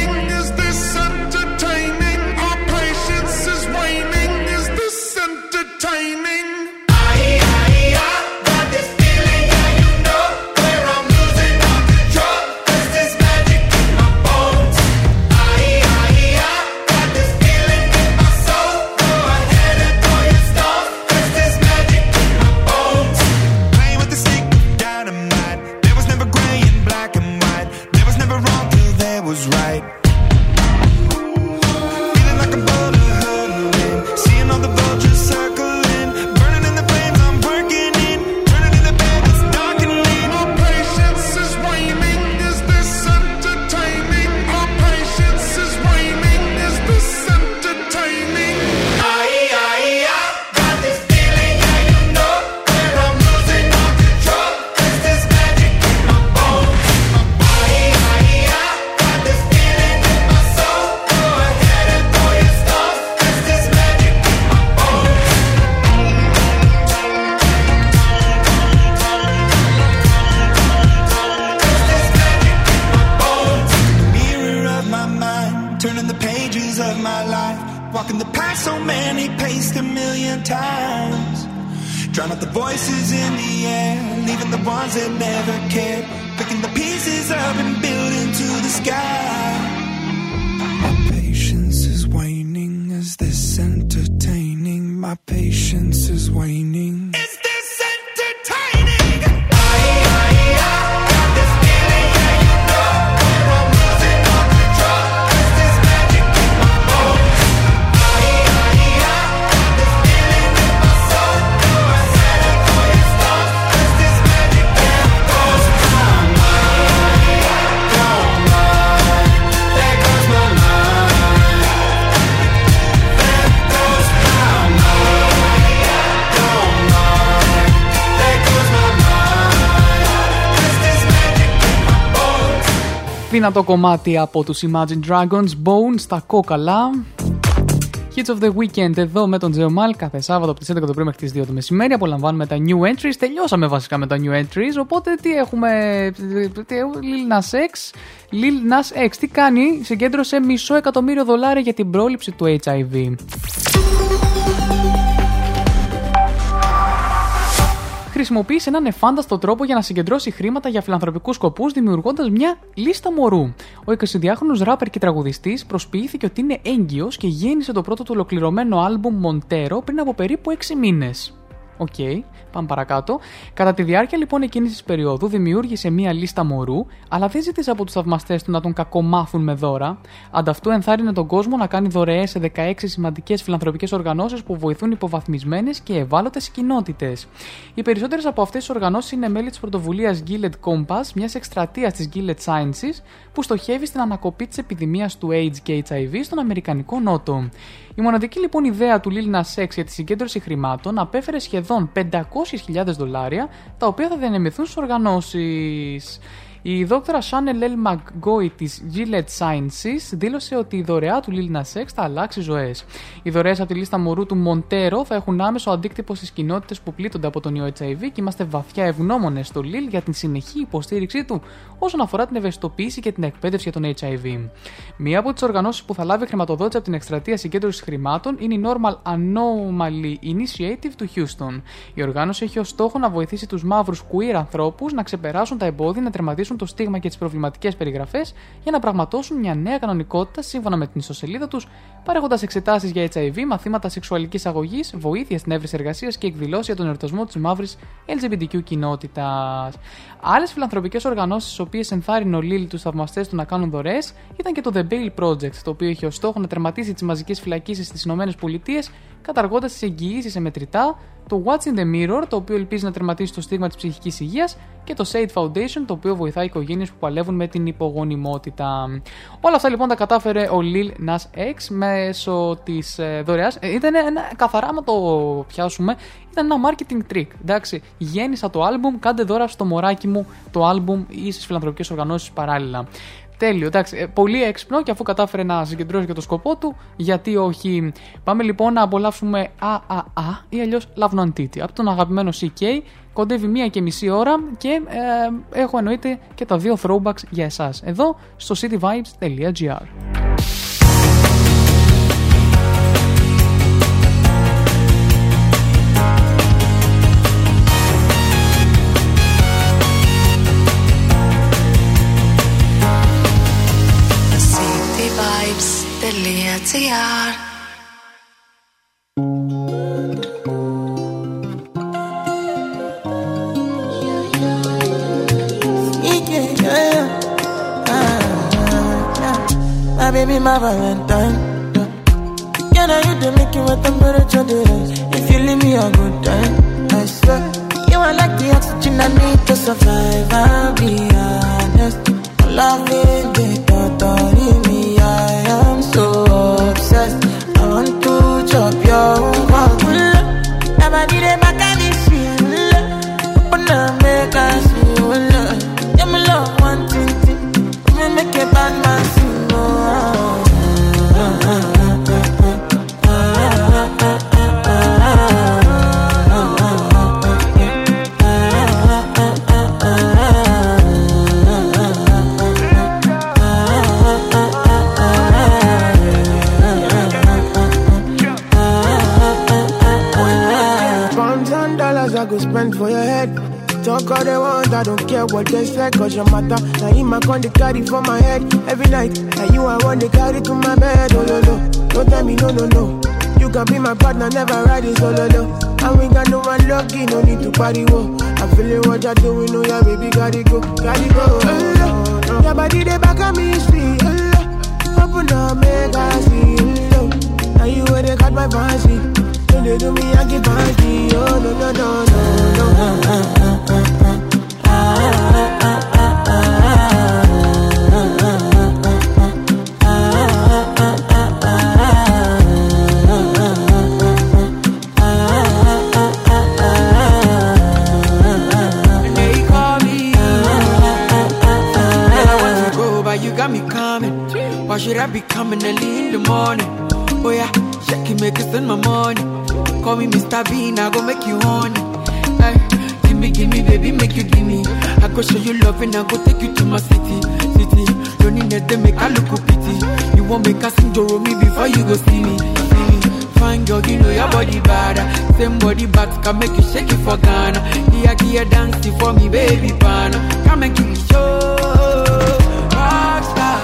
Δυνατό κομμάτι από τους Imagine Dragons, Bone στα κόκαλα. Hits of the Weekend εδώ με τον Τζεωμάλ κάθε Σάββατο από τις 11 το πρωί μέχρι τις 2 το μεσημέρι. Απολαμβάνουμε τα new entries. Τελειώσαμε βασικά με τα new entries. Οπότε τι έχουμε. Τι, Lil Nas X. Lil Nas X τι κάνει. Συγκέντρωσε μισό εκατομμύριο δολάρια για την πρόληψη του HIV. Χρησιμοποίησε έναν εφάνταστο τρόπο για να συγκεντρώσει χρήματα για φιλανθρωπικούς σκοπούς, δημιουργώντας μια λίστα μωρού. Ο 22χρονος ράπερ και τραγουδιστής προσποιήθηκε ότι είναι έγκυος και γέννησε το πρώτο του ολοκληρωμένο άλμπουμ Montero πριν από περίπου 6 μήνες. Οκ, πάμε παρακάτω. Κατά τη διάρκεια λοιπόν εκείνης της περίοδου δημιούργησε μία λίστα μωρού, αλλά δεν ζήτησε από τους θαυμαστές του να τον κακομάθουν με δώρα. Αντ' αυτού ενθάρρυνε τον κόσμο να κάνει δωρεές σε 16 σημαντικές φιλανθρωπικές οργανώσεις που βοηθούν υποβαθμισμένες και ευάλωτες κοινότητες. Οι περισσότερες από αυτές τις οργανώσεις είναι μέλη της πρωτοβουλίας Gilead Compass, μιας εκστρατείας της Gilead Sciences, που στοχεύει στην ανακοπή της επιδημίας του AIDS και HIV στον Αμερικανικό Νότο. Η μοναδική λοιπόν ιδέα του Lil Nas X για τη συγκέντρωση χρημάτων απέφερε σχεδόν 500.000 δολάρια, τα οποία θα διανεμηθούν στις οργανώσεις. Η δόκτωρα Chanel L. McGoy της Gillette Sciences δήλωσε ότι η δωρεά του Lil Nas X θα αλλάξει ζωές. Οι δωρεές από τη λίστα μωρού του Montero θα έχουν άμεσο αντίκτυπο στις κοινότητες που πλήττονται από τον ιό HIV και είμαστε βαθιά ευγνώμονες στο Lil για την συνεχή υποστήριξή του όσον αφορά την ευαισθητοποίηση και την εκπαίδευση για τον HIV. Μία από τις οργανώσεις που θα λάβει χρηματοδότηση από την εκστρατεία συγκέντρωσης χρημάτων είναι η Normal Anomaly Initiative του Houston. Η οργάνωση έχει ως στόχο να βοηθήσει τους μαύρους queer ανθρώπους να ξεπεράσουν τα εμπόδια, να τερματίσουν το στίγμα και τις προβληματικές περιγραφές για να πραγματώσουν μια νέα κανονικότητα σύμφωνα με την ιστοσελίδα τους, παρέχοντας εξετάσεις για HIV, μαθήματα σεξουαλικής αγωγής, βοήθεια στην έβρεση εργασίας και εκδηλώσεις για τον εορτασμό της μαύρης LGBTQ κοινότητας. Άλλες φιλανθρωπικές οργανώσεις, τι οποίες ενθάρρυνε ο Λίλ τους θαυμαστές του να κάνουν δωρεές, ήταν και το The Bail Project, το οποίο είχε ως στόχο να τερματίσει τις μαζικές φυλακίσεις στις ΗΠΑ, καταργώντας τις εγγυήσεις σε μετρητά, το What's in the Mirror, το οποίο ελπίζει να τερματίσει το στίγμα της ψυχικής υγείας, και το Sade Foundation, το οποίο βοηθάει οικογένειες που παλεύουν με την υπογονιμότητα. Όλα αυτά λοιπόν τα κατάφερε ο Lil Nas X μέσω της ε, δωρεάς. Ε, ήταν ένα, καθαρά, να το πιάσουμε, ήταν ένα marketing trick. Εντάξει, γέννησα το album, κάντε δώρα στο μωράκι μου το album ή στις φιλανθρωπικές οργανώσεις παράλληλα. Τέλειο, εντάξει. Ε, πολύ έξυπνο και αφού κατάφερε να συγκεντρώσει και το σκοπό του, γιατί όχι. Πάμε λοιπόν να απολαύσουμε ΑΑΑ ή αλλιώς Love Non Titty από τον αγαπημένο CK. Κοντεύει μία και μισή ώρα και ε, έχω εννοείται και τα δύο throwbacks για εσάς εδώ στο cityvibes.gr. Yeah, yeah. Ah, yeah. My baby, my Valentine. Yeah, now you do make it with temperature rise. If you leave me a good time, I swear. You are like the oxygen I need to survive. I'll be honest. Loving the thought of Talk all they want, I don't care what they say, cause your matter. Now him I con the carry for my head every night. Now you I want to carry to my bed, oh no no. Don't tell me no no no. You can be my partner, never ride it oh, solo no. And we got no one lucky, no need to party wo. I feel it what you're doing, oh yeah, baby, gotta go, gotta go. Oh, no. Your body they back at me, sweet. Oh, open up, make I see. Oh, now you where they got my fancy. They do me, I get fancy. Oh no no no no no. Be coming early in the morning? Oh yeah, shake make it spend my money. Call me Mr. Bean, I go make you honey. Hey, gimme, gimme, baby, make you gimme. I go show you love and I go take you to my city, city. Don't need to make I look pity. You won't make us sing me before you go see me, see me. Fine girl, you know your body bad. Same body but can make you shake it for Ghana. Here, here, dancing for me, baby, pana. Come and give me show. Rockstar.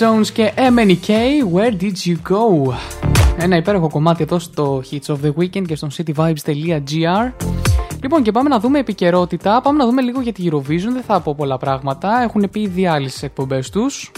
Jones και MNK, Where Did You Go? Ένα υπέροχο κομμάτι εδώ στο Hits of the Weekend και στο cityvibes.gr. Λοιπόν, και πάμε να δούμε επικαιρότητα. Πάμε να δούμε λίγο για τη Eurovision. Δεν θα πω πολλά πράγματα. Έχουν πει ήδη άλλες εκπομπές τους.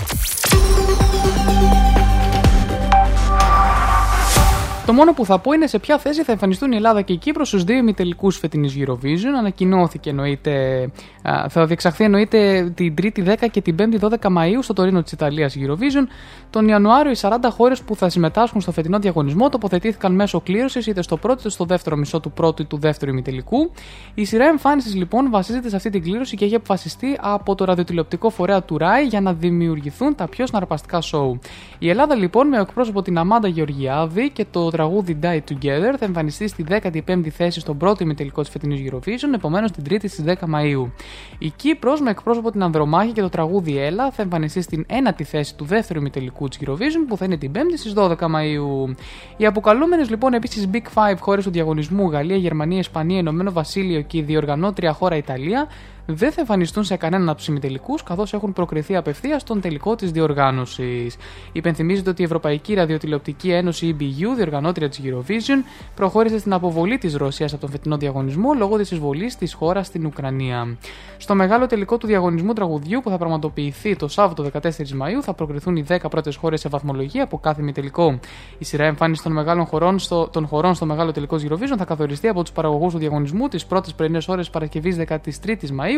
Το μόνο που θα πω είναι σε ποια θέση θα εμφανιστούν η Ελλάδα και η Κύπρος στους δύο ημιτελικούς φετινής Eurovision. Ανακοινώθηκε εννοείται, α, θα διεξαχθεί εννοείται την 3η 10 και την 5η 12 Μαου στο Τωρίνο της Ιταλίας Eurovision. Τον Ιανουάριο οι 40 χώρες που θα συμμετάσχουν στο φετινό διαγωνισμό τοποθετήθηκαν μέσω κλήρωσης είτε στο πρώτο είτε στο δεύτερο μισό του πρώτου ή του δεύτερου ημιτελικού. Η σειρά εμφάνισης λοιπόν βασίζεται σε αυτή την κλήρωση και έχει αποφασιστεί από το ραδιοτηλεοπτικό φορέα του ΡΑΙ για να δημιουργηθούν τα πιο συναρπαστικά σοου. Η Ελλάδα λοιπόν με εκπρόσωπο την Αμάντα Γεωργιάδη και το τραγούδι Die Together θα εμφανιστεί στη 15η θέση στον πρώτο ημιτελικό της φετινής Eurovision, επομένως την 3η στις 10 Μαου. Η Κύπρος με εκπρόσωπο την Ανδρομάχη και το τραγούδι Έλα θα εμφανιστεί στην 1η θέση του δεύτερου ημιτελικού της Eurovision που θα είναι την 5η στις 12 Μαου. Οι αποκαλούμενες λοιπόν επίσης Big 5 χώρες του διαγωνισμού Γαλλία, Γερμανία, Ισπανία, Ηνωμένο Βασίλειο και η διοργανώτρια χώρα Ιταλία δεν θα εμφανιστούν σε κανέναν από τους ημιτελικού, καθώς έχουν προκριθεί απευθείας στον τελικό της διοργάνωσης. Υπενθυμίζεται ότι η Ευρωπαϊκή Ραδιοτηλεοπτική Ένωση EBU, διοργανώτρια της Eurovision, προχώρησε στην αποβολή της Ρωσίας από τον φετινό διαγωνισμό λόγω της εισβολής της χώρας στην Ουκρανία. Στο μεγάλο τελικό του διαγωνισμού τραγουδιού που θα πραγματοποιηθεί το Σάββατο 14 Μαου θα προκριθούν οι 10 πρώτες χώρες σε βαθμολογία από κάθε ημιτελικό. Η σειρά εμφάνισης των, μεγάλων χωρών στο, των χωρών στο μεγάλο τελικό της Eurovision θα καθοριστεί από τους παραγωγούς του διαγωνισμού τις πρώτες πρωινές ώρες Παρασκευής 13η Μαου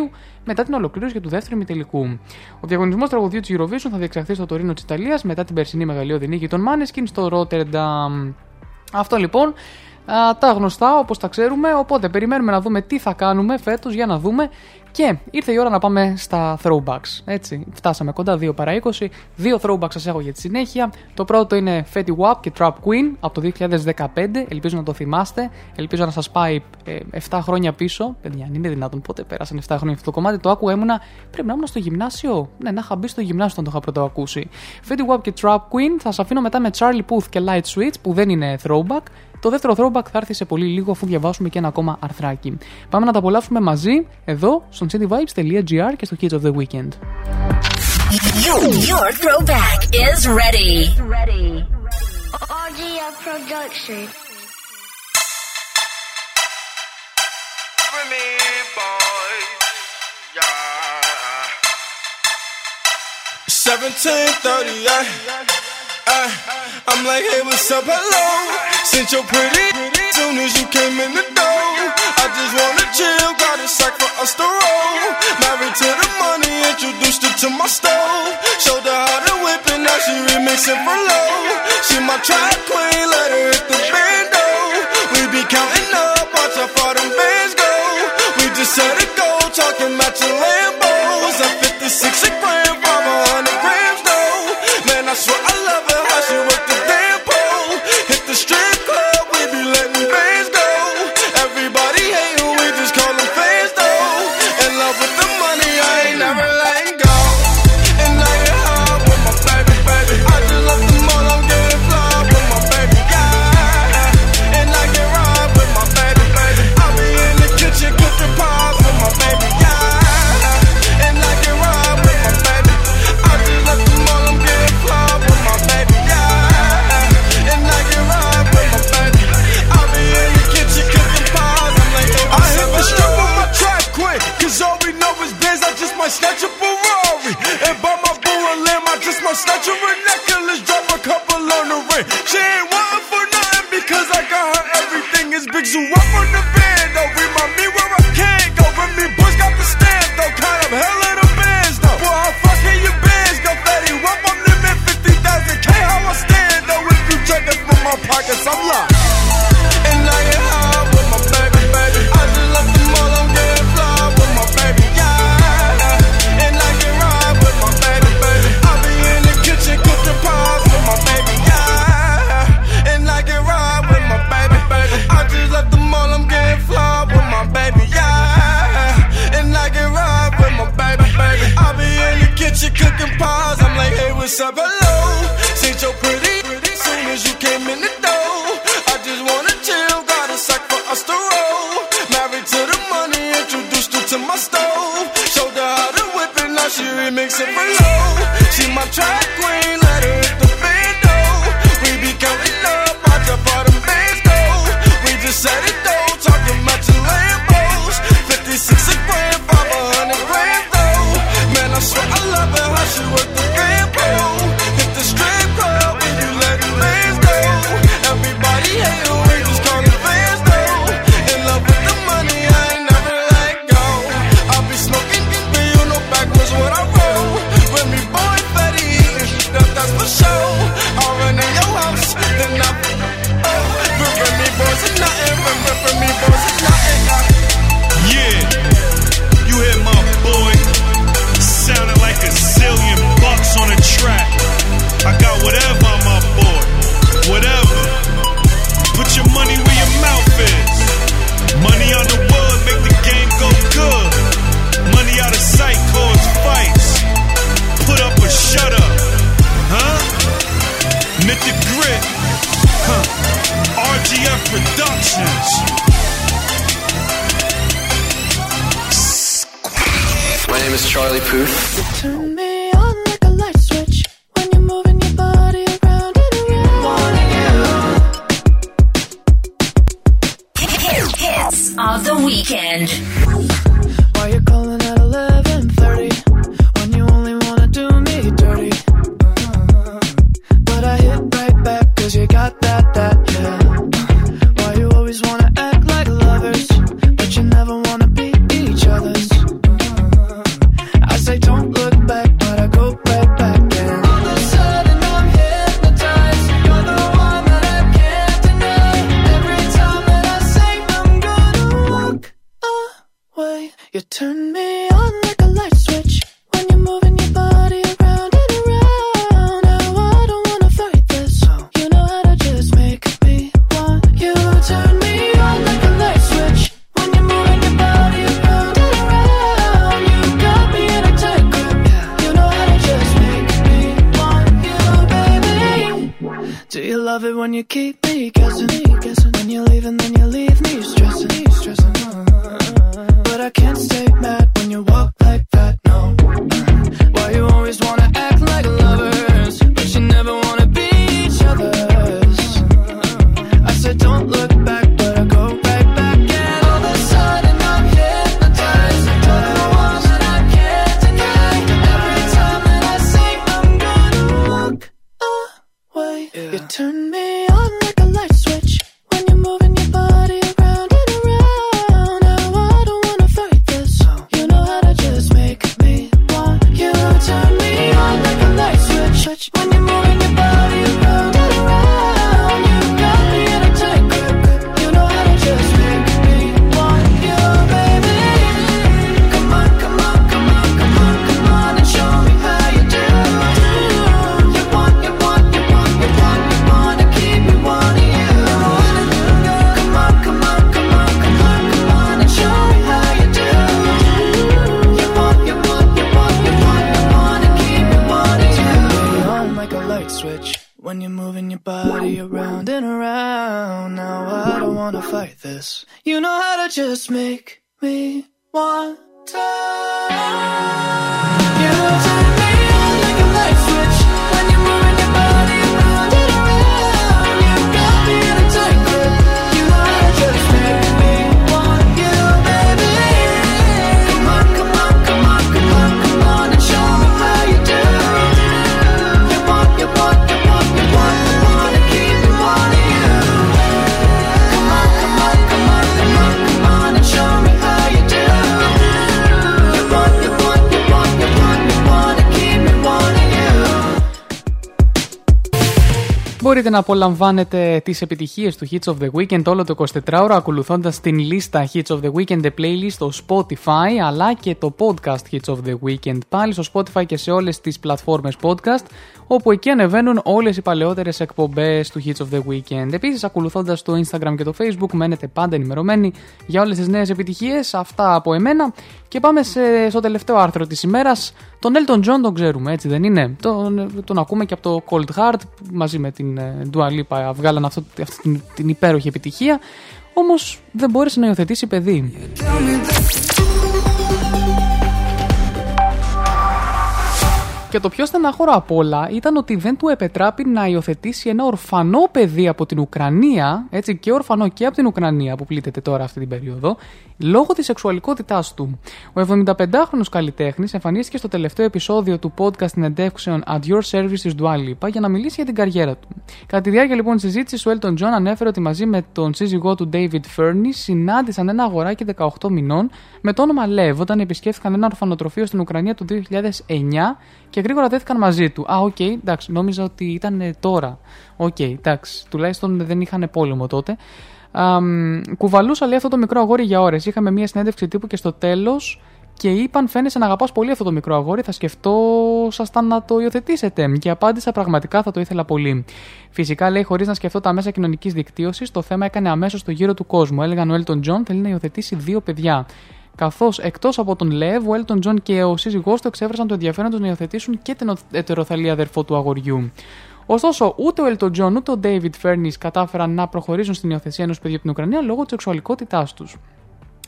μετά την ολοκλήρωση για του δεύτερου ημιτελικού. Ο διαγωνισμός τραγουδιού της Eurovision θα διεξαχθεί στο Τωρίνο της Ιταλίας μετά την περσινή μεγαλειώδη νίκη των Maneskin στο Rotterdam. Αυτό λοιπόν α, τα γνωστά όπως τα ξέρουμε, οπότε περιμένουμε να δούμε τι θα κάνουμε φέτος για να δούμε και ήρθε η ώρα να πάμε στα throwbacks. Έτσι, φτάσαμε κοντά 2 παρά 20. Δύο throwbacks σας έχω για τη συνέχεια. Το πρώτο είναι Fetty Wap και Trap Queen από το 2015. Ελπίζω να το θυμάστε. Ελπίζω να σας πάει ε, 7 χρόνια πίσω. Παιδιά, αν είναι δυνατόν πότε πέρασαν 7 χρόνια αυτό το κομμάτι. Το άκουγα ήμουνα. Πρέπει να ήμουν στο γυμνάσιο. Ναι, να είχα μπει στο γυμνάσιο όταν το είχα πρώτο ακούσει. Fetty Wap και Trap Queen θα σας αφήνω μετά με Charlie Puth και Light Switch που δεν είναι throwback. Το δεύτερο throwback θα έρθει σε πολύ λίγο αφού διαβάσουμε και ένα ακόμα αρθράκι. Πάμε να τα απολαύσουμε μαζί εδώ στο στον cityvibes.gr και στο Kids of the Weekend. You, your throwback is ready. ready. Production. Me, boy. Yeah. 1738 uh, I'm like, hey, what's up? Hello. Since you're pretty, soon as you came in the door, I just wanna chill. Got a sack for us to roll. Married to the money, introduced her to my stove. Showed her how to whip it, now she remixing for low. She my track queen, let her hit the bando. We be counting up, watch how far them bands go. We just set a goal, talking your land. Snatch a necklace, drop a couple on the ring. She ain't wanting for nothing because I got her everything. Is big zoo up on the band, though. Remind me where I can't go. Remy Bush got the stamp, though. Kind of hell of the bands, though. Boy, how fucking your bands go fatty. Up, I'm limit 50,000 K. How I stand, though. If you check from my pockets, I'm locked. What's up, hello? Since you're pretty, soon as you came in the door, I just wanna chill. Got a sack for us to roll. Married to the money, introduced her to my stove. Showed her how to whip it, now she remixing for low. She my track Fünf. Να απολαμβάνετε τις επιτυχίες του Hits of the Weekend όλο το 24ωρο ακολουθώντας την λίστα Hits of the Weekend The Playlist στο Spotify αλλά και το podcast Hits of the Weekend. Πάλι στο Spotify και σε όλες τις πλατφόρμες podcast όπου εκεί ανεβαίνουν όλες οι παλαιότερες εκπομπές του Hits of the Weekend. Επίσης ακολουθώντας το Instagram και το Facebook μένετε πάντα ενημερωμένοι για όλες τις νέες επιτυχίες. Αυτά από εμένα και πάμε σε- στο τελευταίο άρθρο της ημέρας. Τον Elton John τον ξέρουμε, έτσι δεν είναι; Τον, τον ακούμε και από το Cold Heart μαζί με την ε, Dua Lipa βγάλαν αυτό, αυτή την, την υπέροχη επιτυχία. Όμως δεν μπόρεσε να υιοθετήσει παιδί. Και το πιο στενάχωρο απ' όλα ήταν ότι δεν του επετράπη να υιοθετήσει ένα ορφανό παιδί από την Ουκρανία, έτσι και ορφανό και από την Ουκρανία που πλήττεται τώρα αυτή την περίοδο, λόγω της σεξουαλικότητάς του. Ο 75χρονο καλλιτέχνης εμφανίστηκε στο τελευταίο επεισόδιο του podcast συνεντεύξεων At Your Services Dua Lipa για να μιλήσει για την καριέρα του. Κατά τη διάρκεια λοιπόν της συζήτησης, ο Elton John ανέφερε ότι μαζί με τον σύζυγό του David Furnish συνάντησαν ένα αγοράκι 18 μηνών με το όνομα Lev όταν επισκέφθηκαν ένα ορφανοτροφείο στην Ουκρανία το 2009 και γρήγορα δέθηκαν μαζί του. Α, οκ, εντάξει, νόμιζα ότι ήταν ε, τώρα. Οκ, εντάξει, τουλάχιστον δεν είχαν πόλεμο τότε. Αμ, κουβαλούσα λέει αυτό το μικρό αγόρι για ώρες. Είχαμε μια συνέντευξη τύπου και στο τέλος και είπαν: Φαίνεσαι να αγαπάς πολύ αυτό το μικρό αγόρι. Θα σκεφτόσασταν να το υιοθετήσετε. Και απάντησα: Πραγματικά θα το ήθελα πολύ. Φυσικά λέει: Χωρίς να σκεφτώ τα μέσα κοινωνικής δικτύωσης, το θέμα έκανε αμέσως το γύρο του κόσμου. Έλεγαν: Ο Elton John θέλει να υιοθετήσει δύο παιδιά. Καθώς εκτός από τον Λεύ, ο Elton John και ο σύζυγό του εξέφρασαν το ενδιαφέρον τους να υιοθετήσουν και την ετεροθαλή αδερφό του αγοριού. Ωστόσο, ούτε ο Elton John ούτε ο David Fernis κατάφεραν να προχωρήσουν στην υιοθεσία ενός παιδιού από την Ουκρανία λόγω της σεξουαλικότητάς τους.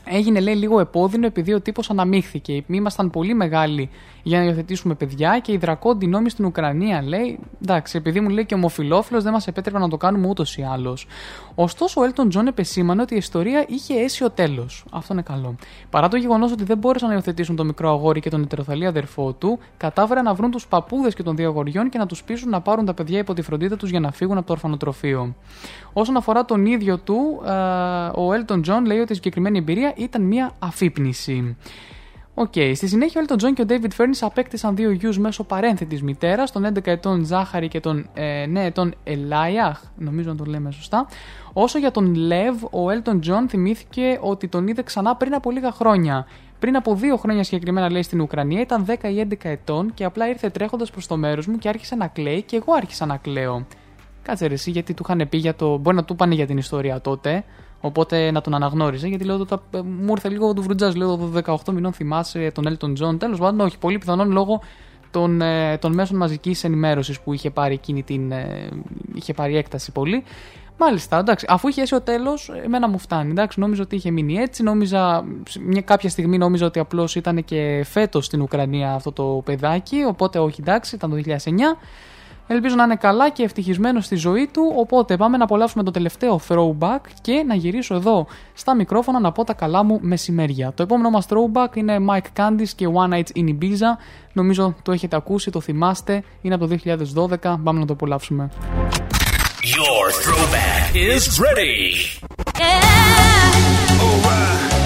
Έγινε λέει λίγο επώδυνο επειδή ο τύπος αναμίχθηκε. Ήμασταν πολύ μεγάλοι για να υιοθετήσουμε παιδιά και οι δρακόντιοι νόμοι στην Ουκρανία λέει. Εντάξει, επειδή μου λέει και ομοφυλόφιλος δεν μας επέτρεπε να το κάνουμε ούτως ή άλλως. Ωστόσο, ο Έλτον Τζον επεσήμανε ότι η ιστορία είχε αίσιο τέλος. Αυτό είναι καλό. Παρά το γεγονός ότι δεν μπόρεσαν να υιοθετήσουν το μικρό αγόρι και τον ετεροθαλή αδερφό του, κατάφεραν να βρουν τους παππούδες και των δύο αγοριών και να τους πείσουν να πάρουν τα παιδιά υπό τη φροντίδα τους για να φύγουν από το ορφανοτροφείο. Όσον αφορά τον ίδιο του, ε, ο Έλτον Τζον λέει ότι η συγκεκριμένη εμπειρία ήταν μια αφύπνιση. Οκ. Στη συνέχεια, ο Έλτον Τζον και ο David Furnish απέκτησαν δύο γιους μέσω παρένθετης μητέρας, τον 11 ετών Zachary και τον ε, 9 ετών Elijah, νομίζω να το λέμε σωστά. Όσο για τον Λεβ, ο Έλτον Τζον θυμήθηκε ότι τον είδε ξανά πριν από λίγα χρόνια. Πριν από δύο χρόνια συγκεκριμένα, λέει στην Ουκρανία, ήταν 10 ή 11 ετών και απλά ήρθε τρέχοντας προς το μέρος μου και άρχισε να κλαίει και εγώ άρχισα να κλαίω. Κάτσε ρε, εσύ, γιατί του είχαν πει για το. Μπορεί να του είπανε για την ιστορία τότε. Οπότε να τον αναγνώριζε, γιατί λέω ότι ε, μου ήρθε λίγο του βρουτζά. Λέω 18 μηνών θυμάσαι τον Έλτον Τζον. Τέλος πάντων, όχι, πολύ πιθανόν λόγω των, ε, των μέσων μαζικής ενημέρωσης που είχε πάρει εκείνη την. Ε, είχε πάρει έκταση πολύ. Μάλιστα, εντάξει. Αφού είχε έσει ο τέλος, εμένα μου φτάνει. Εντάξει, νόμιζα ότι είχε μείνει έτσι. Νόμιζα, μια κάποια στιγμή νόμιζα ότι απλώς ήταν και φέτος στην Ουκρανία αυτό το παιδάκι. Οπότε όχι, εντάξει, ήταν το 2009. Ελπίζω να είναι καλά και ευτυχισμένος στη ζωή του. Οπότε πάμε να απολαύσουμε το τελευταίο throwback και να γυρίσω εδώ στα μικρόφωνα να πω τα καλά μου μεσημέρια. Το επόμενο μας throwback είναι Mike Candice και One Night in Ibiza. Νομίζω το έχετε ακούσει, το θυμάστε. Είναι από το 2012. Πάμε να το απολαύσουμε. Your throwback is ready. Don't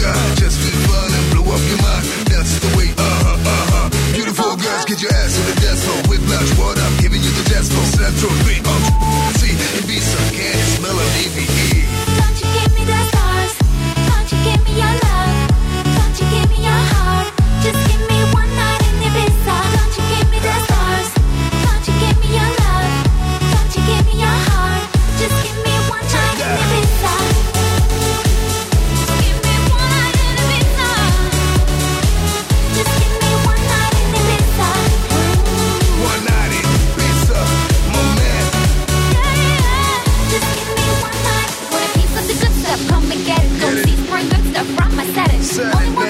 God. Just for fun and blow up your mind. That's the way, uh-huh, uh-huh. Beautiful girls, get your ass to the dance floor. Whiplash, what I'm giving you the dance floor. Central 3, concerning me.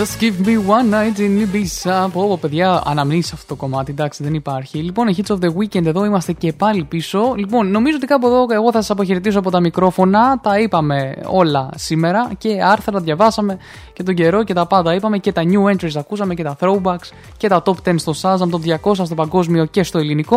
Just give me one night in Ibiza. Πω, πω, παιδιά, αναμνήσεις αυτό το κομμάτι. Εντάξει, δεν υπάρχει. Λοιπόν, η Hits of the Weekend εδώ είμαστε και πάλι πίσω. Λοιπόν, νομίζω ότι κάπου εδώ εγώ θα σας αποχαιρετήσω από τα μικρόφωνα. Τα είπαμε όλα σήμερα και άρθρα διαβάσαμε και τον καιρό και τα πάντα. Είπαμε και τα new entries ακούσαμε και τα throwbacks και τα top 10 στο Shazam, το 200 στο παγκόσμιο και στο ελληνικό.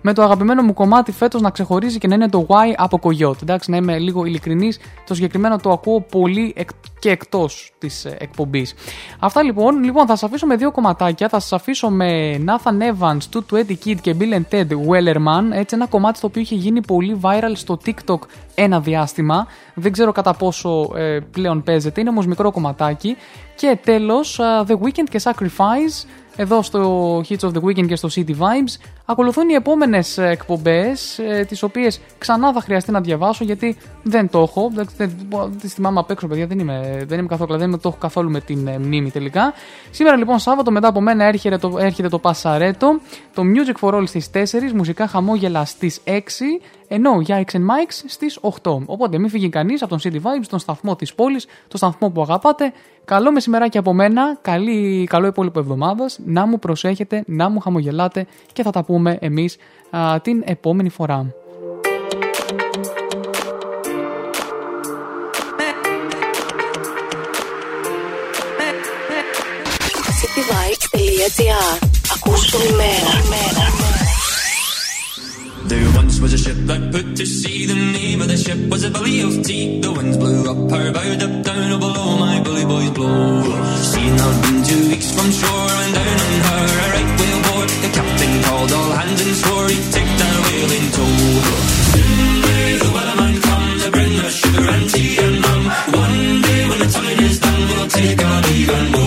Με το αγαπημένο μου κομμάτι φέτος να ξεχωρίζει και να είναι το Y από Coyote. Εντάξει, να είμαι λίγο ειλικρινής. Το συγκεκριμένο το ακούω πολύ εκ και εκτός της εκπομπής. Αυτά λοιπόν. Λοιπόν, θα σας αφήσω με δύο κομματάκια. Θα σας αφήσω με Nathan Evans, 220 Kid και Bill and Ted Wellerman. Έτσι, ένα κομμάτι το οποίο είχε γίνει πολύ viral στο TikTok ένα διάστημα. Δεν ξέρω κατά πόσο ε, πλέον παίζεται. Είναι όμως μικρό κομματάκι. Και τέλος, The Weekend και Sacrifice εδώ στο Hits of the Weekend και στο City Vibes. Ακολουθούν οι επόμενες εκπομπές, τις οποίες ξανά θα χρειαστεί να διαβάσω γιατί δεν το έχω. Δεν, δεν, δεν τις θυμάμαι απ' έξω, παιδιά. Δεν είμαι, δεν είμαι καθόλου, δεν το έχω καθόλου με την ε, μνήμη τελικά. Σήμερα λοιπόν Σάββατο μετά από μένα έρχεται το, έρχεται το Πασαρέτο, το Music for All στις 4, μουσικά χαμόγελα στις 6 ενώ για X Mikes στις 8. Οπότε μην φύγει κανείς από τον City Vibes, τον σταθμό της πόλης, τον σταθμό που αγαπάτε. Καλό μεσημεράκι από μένα, καλή, καλό υπόλοιπο εβδομάδας, να μου προσέχετε, να μου χαμογελάτε και θα τα πούμε εμεί την επόμενη φορά. cityvibes.gr Ακούς όλη μέρα. There once was a ship that put to sea. The name of the ship was a Billy of Tea. The winds blew up her bow, up down, oh below my bully boys blow. She'd not been two weeks from shore, and down on her the to bring us sugar and tea and rum. One day when the time is done, we'll take our leave and